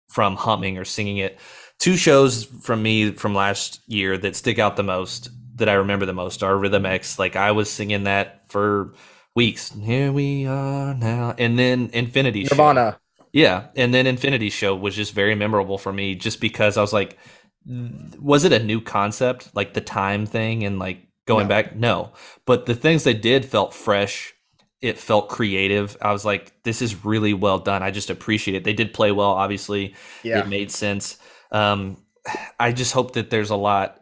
D: from humming or singing it. Two shows from me from last year that stick out the most, that I remember the most, are Rhythm X. Like I was singing that for weeks. Here we are now, and then Infinity Show. Yeah, and then Infinity Show was just very memorable for me, just because I was like, was it a new concept, like the time thing and like going
B: No.
D: back? No, but the things they did felt fresh. It felt creative. I was like, this is really well done. I just appreciate it. They did play well, obviously.
B: yeah
D: It made sense. Um, I just hope that there's a lot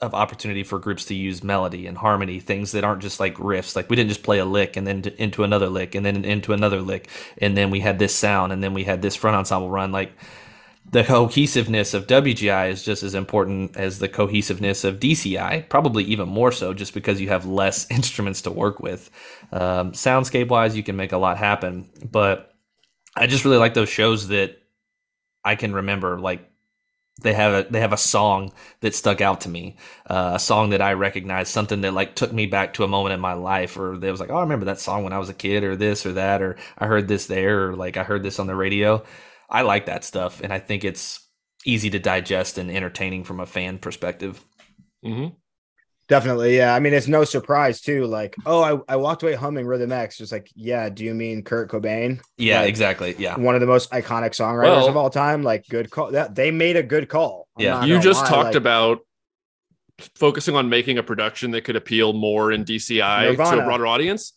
D: of opportunity for groups to use melody and harmony, things that aren't just like riffs. Like we didn't just play a lick and then to, into another lick and then into another lick, and then we had this sound and then we had this front ensemble run. Like the cohesiveness of WGI is just as important as the cohesiveness of DCI, probably even more so, just because you have less instruments to work with. Um, soundscape wise, you can make a lot happen, but I just really like those shows that I can remember, like they have a they have a song that stuck out to me, uh, a song that I recognized, something that like took me back to a moment in my life, or that was like, oh, I remember that song when I was a kid, or this or that, or I heard this there, or like I heard this on the radio. I like that stuff, and I think it's easy to digest and entertaining from a fan perspective.
C: hmm
B: Definitely, yeah. I mean, it's no surprise too. Like, oh, I, I walked away humming Rhythm X. Just like, yeah. Do you mean Kurt Cobain?
D: Yeah,
B: Like,
D: exactly. Yeah,
B: One of the most iconic songwriters
C: Well-
B: of all time. Like, good call. That they made a good call. I'm
D: Yeah.
C: You just
B: lie,
C: talked
B: like,
C: about focusing on making a production that could appeal more in DCI to a broader audience.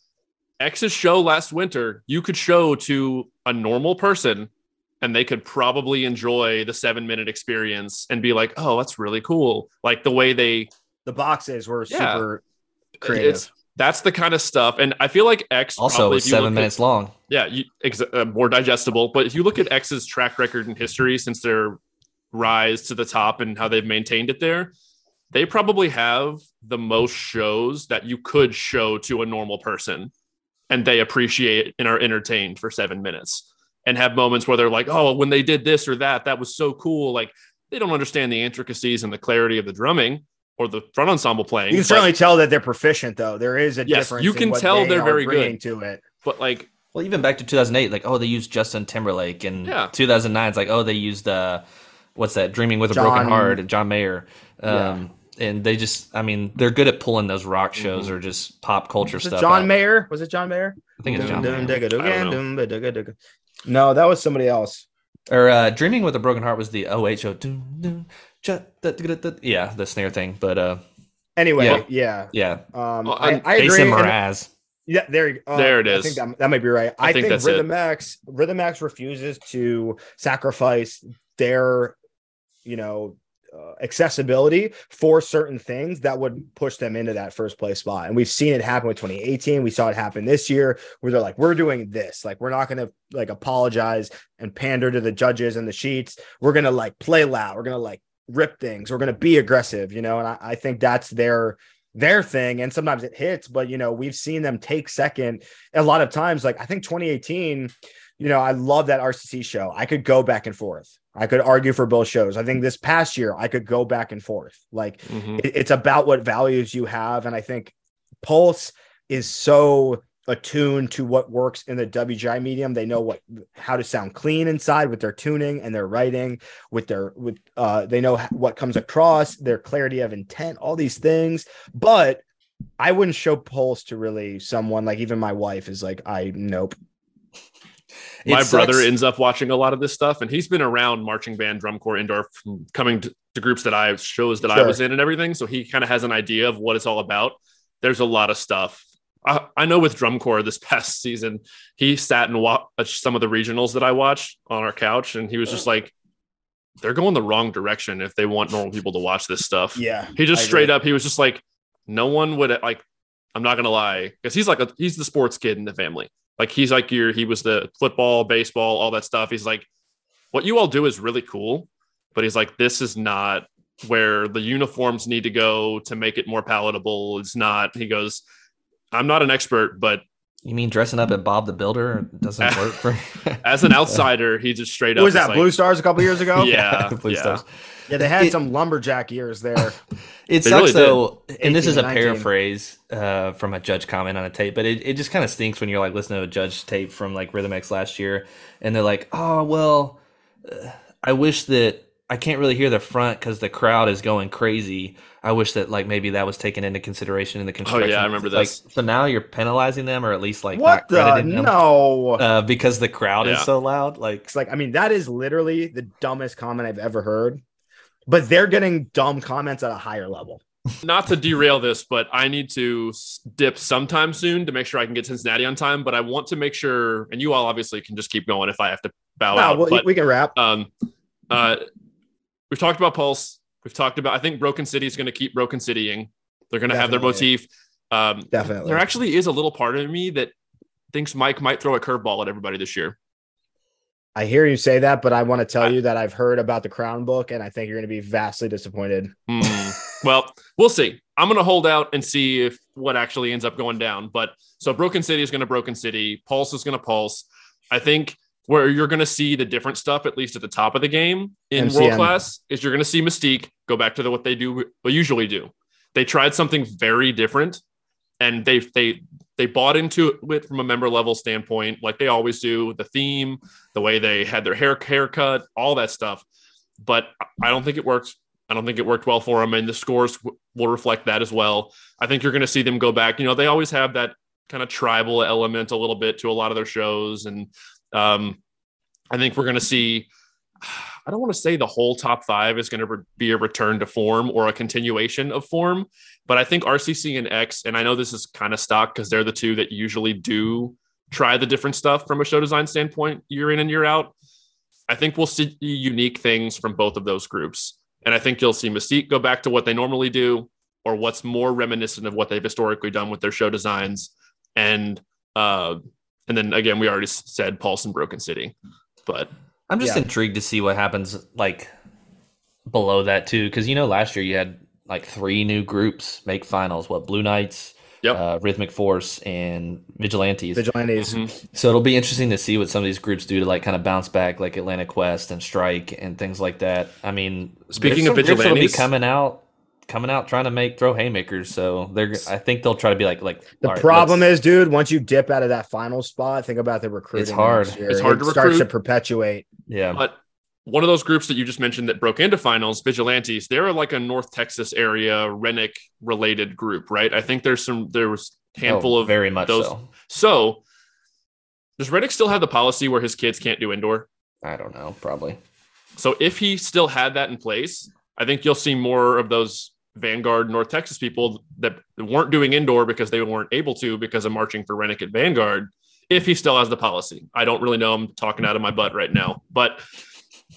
C: X's show last winter, you could show to a normal person and they could probably enjoy the seven minute experience and be like, oh, that's really cool. Like the way they
B: the boxes were
C: Yeah.
B: super creative.
C: it's that's the kind of stuff. And I feel like X
D: also
C: probably,
D: it's
C: if you
D: seven
C: at-
D: minutes long.
C: yeah, you, ex- uh, more digestible. But if you look at X's track record and history since their rise to the top and how they've maintained it there, they probably have the most shows that you could show to a normal person and they appreciate and are entertained for seven minutes and have moments where they're like, oh, when they did this or that, that was so cool. Like they don't understand the intricacies and the clarity of the drumming or the front ensemble playing.
B: you can certainly tell that they're proficient, though. There is a
C: Yes,
B: difference.
C: you
B: in
C: can
B: what
C: tell
B: they
C: they're very good.
B: bringing to it.
C: but like
D: Well, even back to 2008, like oh, they used Justin Timberlake, and
C: Yeah.
D: 2009 it's like oh, they used uh, what's that? Dreaming with a Broken Heart, John Mayer. Um, and they just, I mean, they're good at pulling those rock shows
C: Mhm.
D: or just pop culture
B: Was it
D: stuff.
B: John
D: out.
B: Mayer? Was it John Mayer?
D: I think it's John.
B: Dun,
D: Mayer.
B: No, that was somebody else.
D: Or uh, Dreaming with a Broken Heart was the OHO. Yeah, the snare thing. But uh,
B: Anyway, yeah.
D: yeah,
B: Um,
C: Well,
B: I, I agree.
D: Jason
B: and-
D: Mraz.
B: Yeah, there, you- uh,
C: There it
B: I think that, that might be right. I,
C: I think
B: think,
C: that's it.
B: Rhythm X, Rhythm X refuses to sacrifice their, you know, uh, accessibility for certain things that would push them into that first place spot. And we've seen it happen with 2018. We saw it happen this year where they're like, we're doing this. Like, we're not going to like apologize and pander to the judges and the sheets. We're going to like play loud. We're going to like rip things. We're going to be aggressive, you know? And I, I think that's their their thing and sometimes it hits but you know we've seen them take second a lot of times like i think 2018 you know i love that rcc show i could go back and forth i could argue for both shows i think this past year i could go back and forth like
C: Mhm.
B: it- it's about what values you have and i think pulse is so attuned to what works in the wgi medium. They know what how to sound clean inside with their tuning and their writing with their with uh they know what comes across their clarity of intent all these things. But i wouldn't show pulse to really someone like even my wife is like i nope.
D: It
C: my brother ends up watching a lot of this stuff and he's been around marching band drum corps indoor from coming to, to groups that i shows that i was in and everything so he kind of has an idea of what it's all about. There's a lot of stuff I, I know with drum corps this past season he sat and watched uh, some of the regionals that i watched on our couch and he was just like they're going the wrong direction if they want normal people to watch this stuff.
B: Yeah
C: he just
B: I
C: straight
B: agree.
C: up he was just like no one would like i'm not gonna lie because he's like a, he's the sports kid in the family. Like he's like your he was the football baseball all that stuff. He's like what you all do is really cool but he's like this is not where the uniforms need to go to make it more palatable. It's not he goes i'm not an expert but
D: You mean dressing up at Bob the Builder doesn't work for
C: as an outsider he just straight
B: What
C: up
B: was that
C: is
B: Blue Stars a couple years ago?
C: yeah
D: Blue
C: yeah.
D: Stars.
B: yeah. They had
D: It-
B: some lumberjack years there.
D: It
C: They
D: sucks
C: really
D: though, and this is a
B: 19.
D: paraphrase uh, from a judge comment on a tape, but it, it just kind of stinks when you're like listening to a judge tape from like Rhythm X last year, and they're like, "Oh well, uh, I wish that I can't really hear the front because the crowd is going crazy. I wish that like maybe that was taken into consideration in the construction."
C: Oh, yeah, I remember
D: It's like, so now you're penalizing them, or at least like
B: what
D: not
B: the
D: crediting them,
B: no?
D: uh, because the crowd
C: Yeah.
D: is so loud. Like,
B: It's like I mean that is literally the dumbest comment I've ever heard. But they're getting dumb comments at a higher level.
C: not to derail this, but I need to dip sometime soon to make sure I can get Cincinnati on time. But I want to make sure, and you all obviously can just keep going if I have to bow
B: No,
C: out.
B: well,
C: but
B: we can wrap.
C: um, uh, we've talked about Pulse. We've talked about. I think Broken City is going to keep Broken Citying. They're going to have their motif. Um,
B: Definitely.
C: there actually is a little part of me that thinks Mike might throw a curveball at everybody this year.
B: I hear you say that, but I want to tell
C: I-
B: you that I've heard about the Crown book, and I think you're going to be vastly disappointed.
C: Hmm. well, we'll see. I'm going to hold out and see if what actually ends up going down. But so Broken City is going to Broken City. Pulse is going to Pulse. I think where you're going to see the different stuff, at least at the top of the game in
B: MCM.
C: world class, is you're going to see Mystique go back to the, what they do, what usually do. They tried something very different, and they they they bought into it from a member level standpoint, like they always do. The theme, the way they had their hair haircut, all that stuff. But I don't think it worked. I don't think it worked well for them, and the scores w- will reflect that as well. I think you're going to see them go back. You know, they always have that kind of tribal element a little bit to a lot of their shows, and um, I think we're going to see. I don't want to say the whole top five is going to be a return to form or a continuation of form, but I think RCC and X, and I know this is kind of stock because they're the two that usually do try the different stuff from a show design standpoint year in and year out. I think we'll see unique things from both of those groups. And I think you'll see Mystique go back to what they normally do or what's more reminiscent of what they've historically done with their show designs. And uh, and then again, we already said Pulse and Broken City. But
D: I'm just
B: Yeah.
D: intrigued to see what happens like below that too, because you know last year you had like three new groups make finals. What Blue Knights,
C: Yep.
D: uh, Rhythmic Force, and Vigilantes.
B: Vigilantes.
C: mhm.
D: so it'll be interesting to see what some of these groups do to like kind of bounce back, like Atlantic Quest and Strike and things like that. I mean,
C: Speaking of
D: some groups that'll be coming out, coming out trying to make throw haymakers. So they're, I think they'll try to be like like
B: The
D: all right,
B: problem is, dude, once you dip out of that final spot, think about the recruiting.
D: It's
B: hard. year.
C: It's hard
B: it
C: to
B: starts to perpetuate.
D: yeah.
C: but one of those groups that you just mentioned that broke into finals, Vigilantes, they're like a North Texas area Rennick related group, right? I think there's some there was oh, handful
D: Oh,
C: of
D: very much
C: those.
D: so.
C: So does Reddick still have the policy where his kids can't do indoor?
D: I don't know, probably.
C: So if he still had that in place, I think you'll see more of those Vanguard North Texas people that weren't doing indoor because they weren't able to because of marching for Rennick at Vanguard. If he still has the policy, I don't really know. I'm talking out of my butt right now, but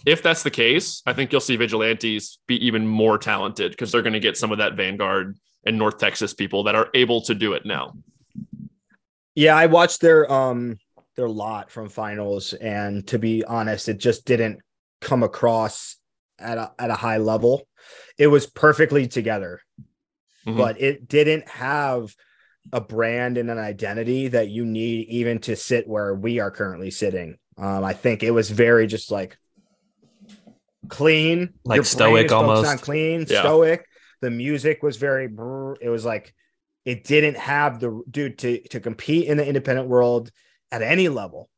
C: if that's the case, I think you'll see vigilantes be even more talented because they're going to get some of that Vanguard and North Texas people that are able to do it now.
B: Yeah, I watched their um their lot from finals, and to be honest, it just didn't come across at a at a high level. It was perfectly together,
C: Mhm.
B: but it didn't have a brand and an identity that you need even to sit where we are currently sitting. Um, I think it was very just like clean,
D: Like stoic
B: is focused on
D: almost.
B: clean,
C: Yeah.
B: stoic. The music was very. It was like it didn't have the dude to to compete in the independent world at any level.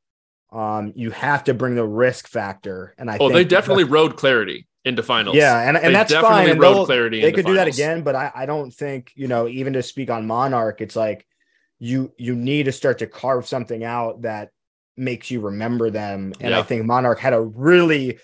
B: Um, you have to bring the risk factor, and I
C: Oh,
B: think
C: they definitely rode clarity into finals.
B: yeah, and,
C: They
B: and that's
C: definitely
B: fine. And
C: rode clarity
B: they could do that again, but I, I don't think you know even to speak on Monarch, it's like you you need to start to carve something out that makes you remember them. And I think Monarch had a really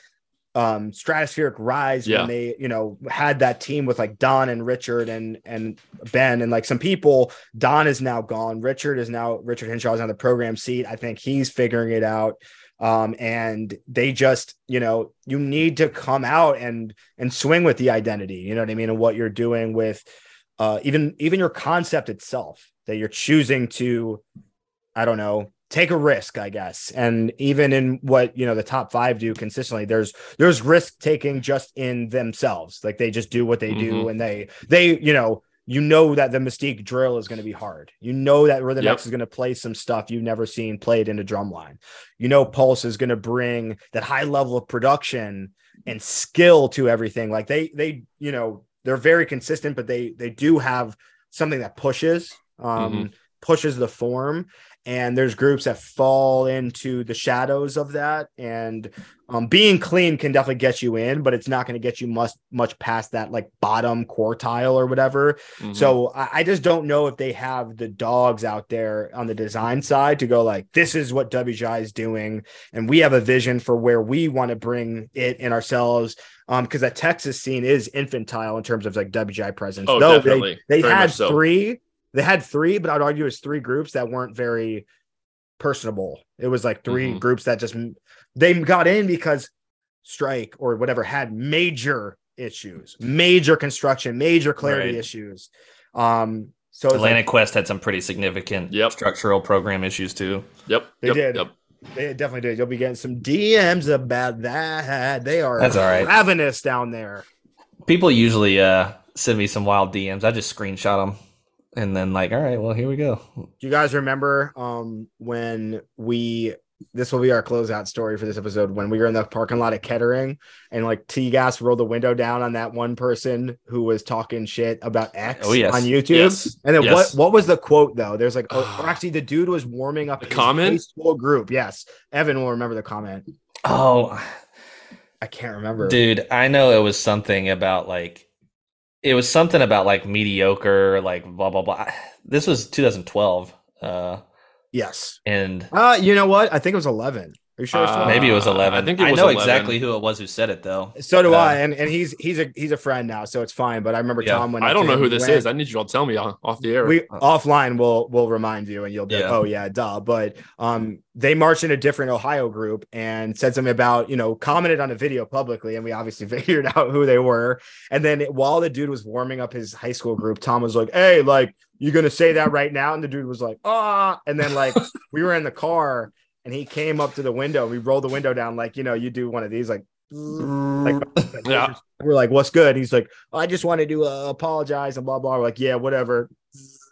B: um stratospheric rise
C: Yeah.
B: when they you know had that team with like Don and Richard and and Ben and like some people. Don is now gone. Richard is now Richard Henshaw is on the program seat. I think he's figuring it out um and they just you know you need to come out and and swing with the identity you know what i mean and what you're doing with uh even even your concept itself that you're choosing to i don't know take a risk i guess. And even in what you know the top five do consistently there's there's risk taking just in themselves. Like they just do what they do
C: Mhm.
B: and they they you know you know that the mystique drill is going to be hard. You know that rhythm
C: Yep.
B: X is going to play some stuff you've never seen played in a drum line. You know pulse is going to bring that high level of production and skill to everything. Like they they you know they're very consistent but they they do have something that pushes um pushes the form and there's groups that fall into the shadows of that and um, being clean can definitely get you in but it's not going to get you much much past that like bottom quartile or whatever
C: Mhm.
B: so I, I just don't know if they have the dogs out there on the design side to go like, this is what WGI is doing, and we have a vision for where we want to bring it in ourselves. Um, because that Texas scene is infantile in terms of like WGI presence.
C: Oh,
B: Though
C: definitely.
B: They, they
C: Very
B: had
C: so.
B: three, they had three, but I'd argue it's three groups that weren't very personable. It was like 3
C: Mhm.
B: groups that just they got in because strike or whatever had major issues, major construction, major clarity
D: Right.
B: issues. Um, so it's
D: Atlantic
B: like,
D: Quest had some pretty significant
C: Yep.
D: structural program issues too.
C: Yep.
B: They
C: yep,
B: did.
C: Yep.
B: they definitely did. You'll be getting some DMs about that. They are
D: That's all right.
B: ravenous down there.
D: People usually uh, send me some wild DMs. I just screenshot them and then like, all right, well here we go.
B: Do you guys remember um when we this will be our closeout story for this episode when we were in the parking lot at Kettering and like T gas rolled the window down on that one person who was talking shit about X
D: Oh, yes.
B: on YouTube.
C: Yes.
B: And then
C: Yes.
B: what what was the quote though? There's like oh, actually the dude was warming up
C: The
B: his
C: comment?
B: high school group. Yes. Evan will remember the comment.
D: Oh,
B: I can't remember.
D: dude, I know it was something about like it was something about like mediocre, like blah blah blah. This was 2012, uh,
B: Yes.
D: and
B: Uh you know what? I think it was 11. Are you sure? it's
C: Uh,
D: maybe it was
C: I
D: 11.
C: think it
D: I know
C: 11.
D: exactly who it was who said it though.
B: So do
D: Uh,
B: I, and and he's he's a he's a friend now, so it's fine. But I remember
D: Yeah.
B: Tom when
C: I don't know who this is. I need you all to tell me off off the air.
B: we offline will will remind you, and you'll be like, oh yeah, duh. But um, they marched in a different Ohio group and said something about you know commented on a video publicly, and we obviously figured out who they were. And then while the dude was warming up his high school group, Tom was like, hey, like you're gonna say that right now? And the dude was like, ah. And then like we were in the car. And he came up to the window. We rolled the window down, like you know, you do one of these, like like
C: Yeah.
B: we're like, what's good? He's like, I just wanted to uh, apologize and blah blah. We're like, yeah, whatever,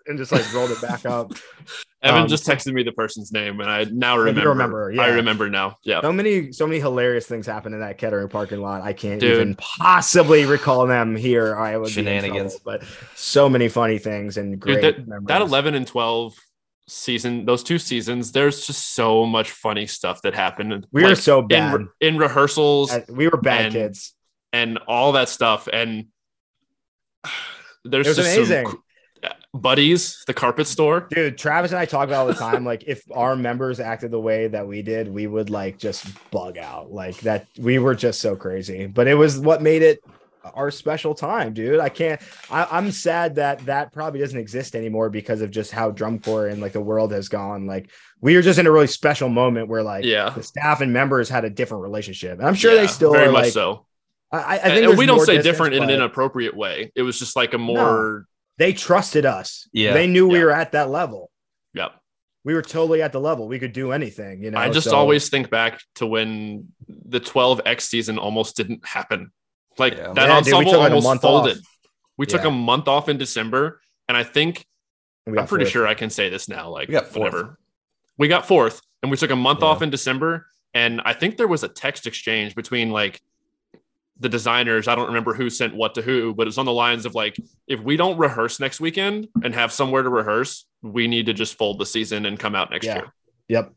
B: and just like rolled it back up.
C: Evan
B: um,
C: just texted me the person's name, and I now remember.
B: remember, yeah.
C: I remember now. Yeah.
B: So many, so many hilarious things happen in that Kettering parking lot. I can't
C: Dude.
B: even possibly recall them here. I would be in
D: Shenanigans.
B: trouble, but so many funny things and great.
C: Dude, that,
B: memories.
C: that 11 and 12 season, those two seasons, there's just so much funny stuff that happened.
B: We were so
C: in,
B: bad.
C: re- in rehearsals
B: Uh, We were bad
C: and-
B: kids.
C: and all that stuff. And there's
B: It was
C: just
B: amazing.
C: some buddies, the carpet store.
B: Dude, Travis and I talk about all the time. Like, if our members acted the way that we did, we would like just bug out. Like that, we were just so crazy. But it was what made it our special time, dude. I can't. I, I'm sad that that probably doesn't exist anymore because of just how drum corps and like the world has gone. Like, we were just in a really special moment where like
C: Yeah.
B: the staff and members had a different relationship, and I'm sure they
C: Yeah,
B: still
C: very
B: are.
C: much
B: Like,
C: so.
B: I, I I think
C: and we don't say
B: distance,
C: different in an
B: but
C: inappropriate way. It was just like a more,
B: they trusted us.
D: Yeah.
B: they knew we
C: Yeah.
B: were at that level.
C: Yep
B: We were totally at the level. We could do anything. You know,
C: I just
B: so-
C: always think back to when the 12X season almost didn't happen. Like
D: Yeah.
C: that
B: Yeah, dude,
C: ensemble
B: took, like,
C: almost folded.
B: off.
C: We took a month off in December, and I think I'm pretty
B: fourth.
C: sure I can say this now. Like
D: We got fourth.
C: whatever. We got fourth, and we took a month off in December, and I think there was a text exchange between like the designers. I don't remember who sent what to who, but it's on the lines of like, if we don't rehearse next weekend and have somewhere to rehearse, we need to just fold the season and come out next
B: Yeah.
C: year.
B: Yep.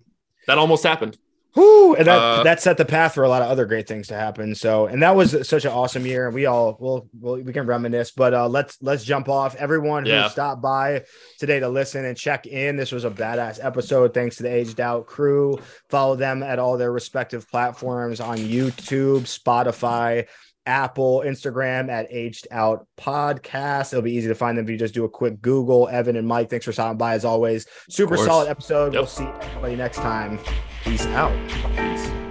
C: That almost happened.
B: Whew, and that
C: Uh,
B: that set the path for a lot of other great things to happen. So, and that was such an awesome year. And we all will we'll, we can reminisce, but uh, let's let's jump off. Everyone who
C: Yeah.
B: stopped by today to listen and check in. This was a badass episode. Thanks to the Aged Out crew. Follow them at all their respective platforms on YouTube, Spotify. Apple, Instagram at Aged Out Podcast. It'll be easy to find them if you just do a quick Google. Evan and Mike, thanks for stopping by as always. Super solid episode.
C: Yep.
B: We'll see everybody next time. Peace out.
D: Peace.